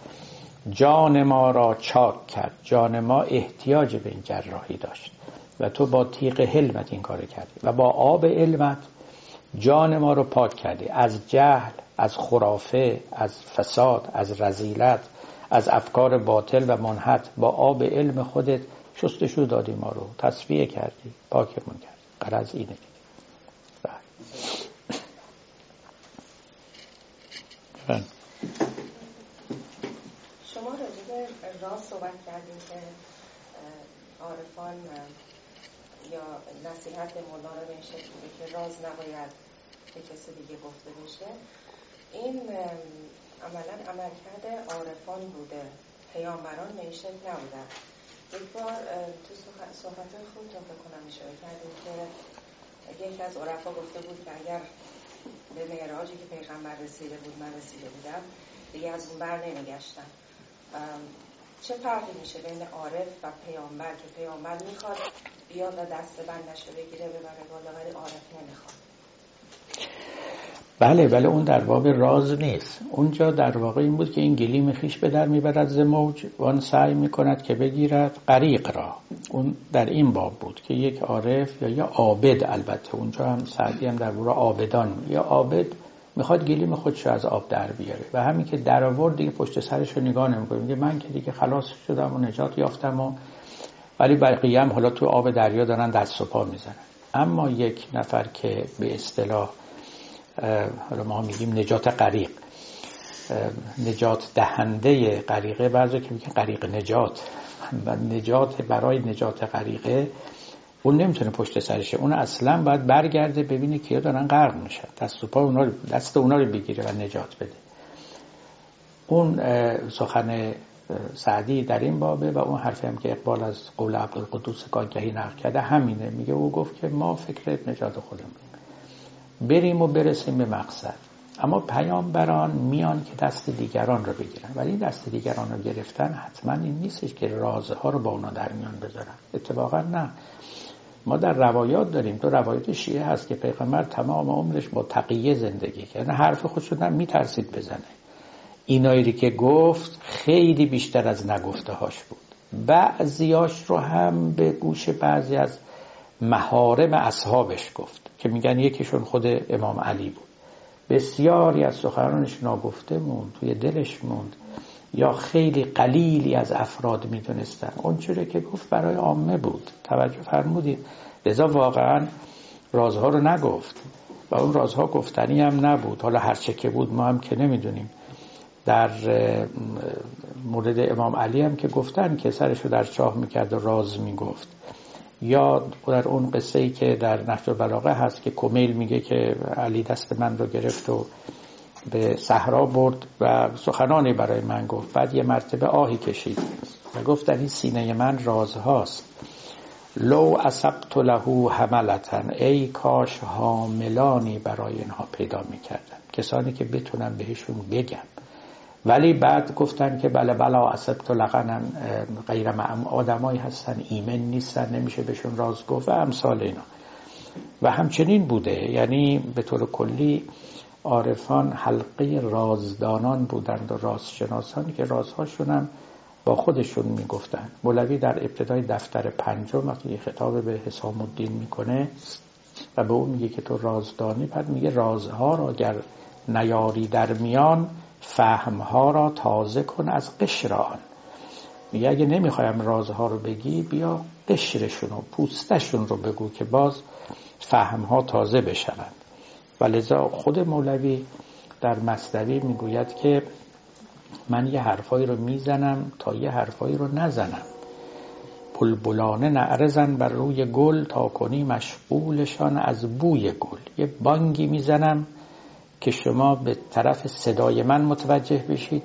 جان ما را چاک کرد. جان ما احتیاج به این جراحی داشت. و تو با تیغ حلمت این کار کردی و با آب علمت جان ما رو پاک کردی. از جهل از خرافه از فساد از رزیلت از افکار باطل و منحت با آب علم خودت شستشو دادی ما رو. تصفیه کردی پاکمون کردی. قرض اینه. بله. شما راجب راز صحبت کردیم که عارفان یا نصیحت مولانا به این شکلی که راز نباید به کسی دیگه گفته بشه. این عملا عملکرد عارفان بوده. پیامبران به این شکل نبودن. یک بار تو صحبت خود تا کنم اشاره کردیم که یکی از عرفا گفته بود که اگر به معراجی که پیغمبر رسیده بود من رسیده بودم دیگه از اون بر نمیگشتم. چه فرقی میشه بین عارف و پیامبر؟ که پیامبر می‌خواد بیاد و دست بندش رو بگیره ببره بالا ولی عارف نمی‌خواد. بله بله اون در باب راز نیست. اونجا در واقع این بود که این گلیم خیش به در می‌برد ز موج وان سعی می‌کند که بگیرد غریق را. اون در این باب بود که یک عارف یا یا عابد البته اونجا هم سعدی هم در بورا عابدان. یا عابد می‌خواد گلیم خودشو از آب در بیاره. و همین که در آورد دیگه پشت سرش رو نگاه نمی‌کنه. میگه من که دیگه خلاص شدم و نجات یافتم و ولی بقیه هم حالا تو آب دریا دارن دست و پا می‌زنن. اما یک نفر که به اصطلاح حالا ما میگیم نجات غریق نجات دهنده غریقه بعضی که میگن غریق نجات. و نجات برای نجات غریقه اون نمی‌تونه پشت سرشه اون اصلا باید برگرده ببینه کیا دارن غرق میشن. دست و پا اونا رو دست اونا رو بگیره و نجات بده. اون سخن سعدی در این بابه و اون حرفی هم که اقبال از قول عبدالقدوس کاگهی نقل کرده همینه. میگه او گفت که ما فکر نجات خودمون. بریم و برسیم به مقصد. اما پیامبران میان که دست دیگران رو بگیرن. ولی دست دیگران رو گرفتن حتما این نیستش که رازها رو با اونا در میان بذارن. اتفاقا نه. ما در روایات داریم. تو روایات شیعه هست که پیغمبر تمام عمرش با تقیه زندگی کرد. یعنی حرف خودش رو میترسید بزنه. اینایی که گفت خیلی بیشتر از نگفته هاش بود. بعضیاش رو هم به گوش بعضی از محارم اصحابش گفت که میگن یکیشون خود امام علی بود. بسیاری از سخنانش ناگفته موند توی دلش موند. یا خیلی قلیلی از افراد می‌دونستن. اون که گفت برای عامه بود. توجه فرمودید. لذا واقعا رازها رو نگفت. و اون رازها گفتنی هم نبود. حالا هرچه که بود ما هم که نمی‌دونیم. در مورد امام علی هم که گفتن که سرشو در چاه می‌کرد و راز می‌گفت. یا در اون قصه ای که در نهج البلاغه هست که کمیل میگه که علی دست من رو گرفت و به صحرا برد و سخنانی برای من گفت. بعد یه مرتبه آهی کشید و گفت در این سینه من رازهاست. لو اصبت له حملتن. ای کاش حاملانی برای اینها پیدا می‌کردن. کسانی که بتونم بهشون بگم. ولی بعد گفتن که بله بلا اصبت لقنن غیر آدمایی هستن ایمن نیستن نمیشه بهشون راز گفت و امثال اینا. و همچنین بوده. یعنی به طور کلی عارفان حلقه رازدانان بودند و رازشناسان که رازهاشون هم با خودشون می‌گفتن. مولوی در ابتدای دفتر پنجم وقتی خطاب به حسام الدین می‌کنه و به اون میگه که تو رازدانی بعد میگه رازها را اگر نیاری در میان فهمها را تازه کن از قشر آن. میگه اگه نمی‌خوایم رازها رو بگی بیا قشرشون و پوستشون رو بگو که باز فهمها تازه بشوند. و لذا خود مولوی در مصدوی می‌گوید که من یه حرفایی رو می‌زنم تا یه حرفایی رو نزنم. بلبلانه نعرزن بر روی گل تا کنی مشغولشان از بوی گل. یه بانگی می‌زنم که شما به طرف صدای من متوجه بشید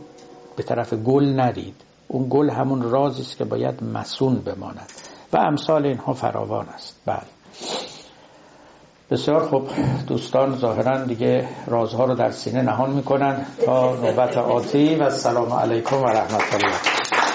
به طرف گل نرید. اون گل همون رازی است که باید مسون بماند. و امثال اینها فراوان است. بله. بسیار خوب. دوستان ظاهرا دیگه رازها رو در سینه نهان می‌کنن تا نوبت آتی و السلام علیکم و رحمت الله.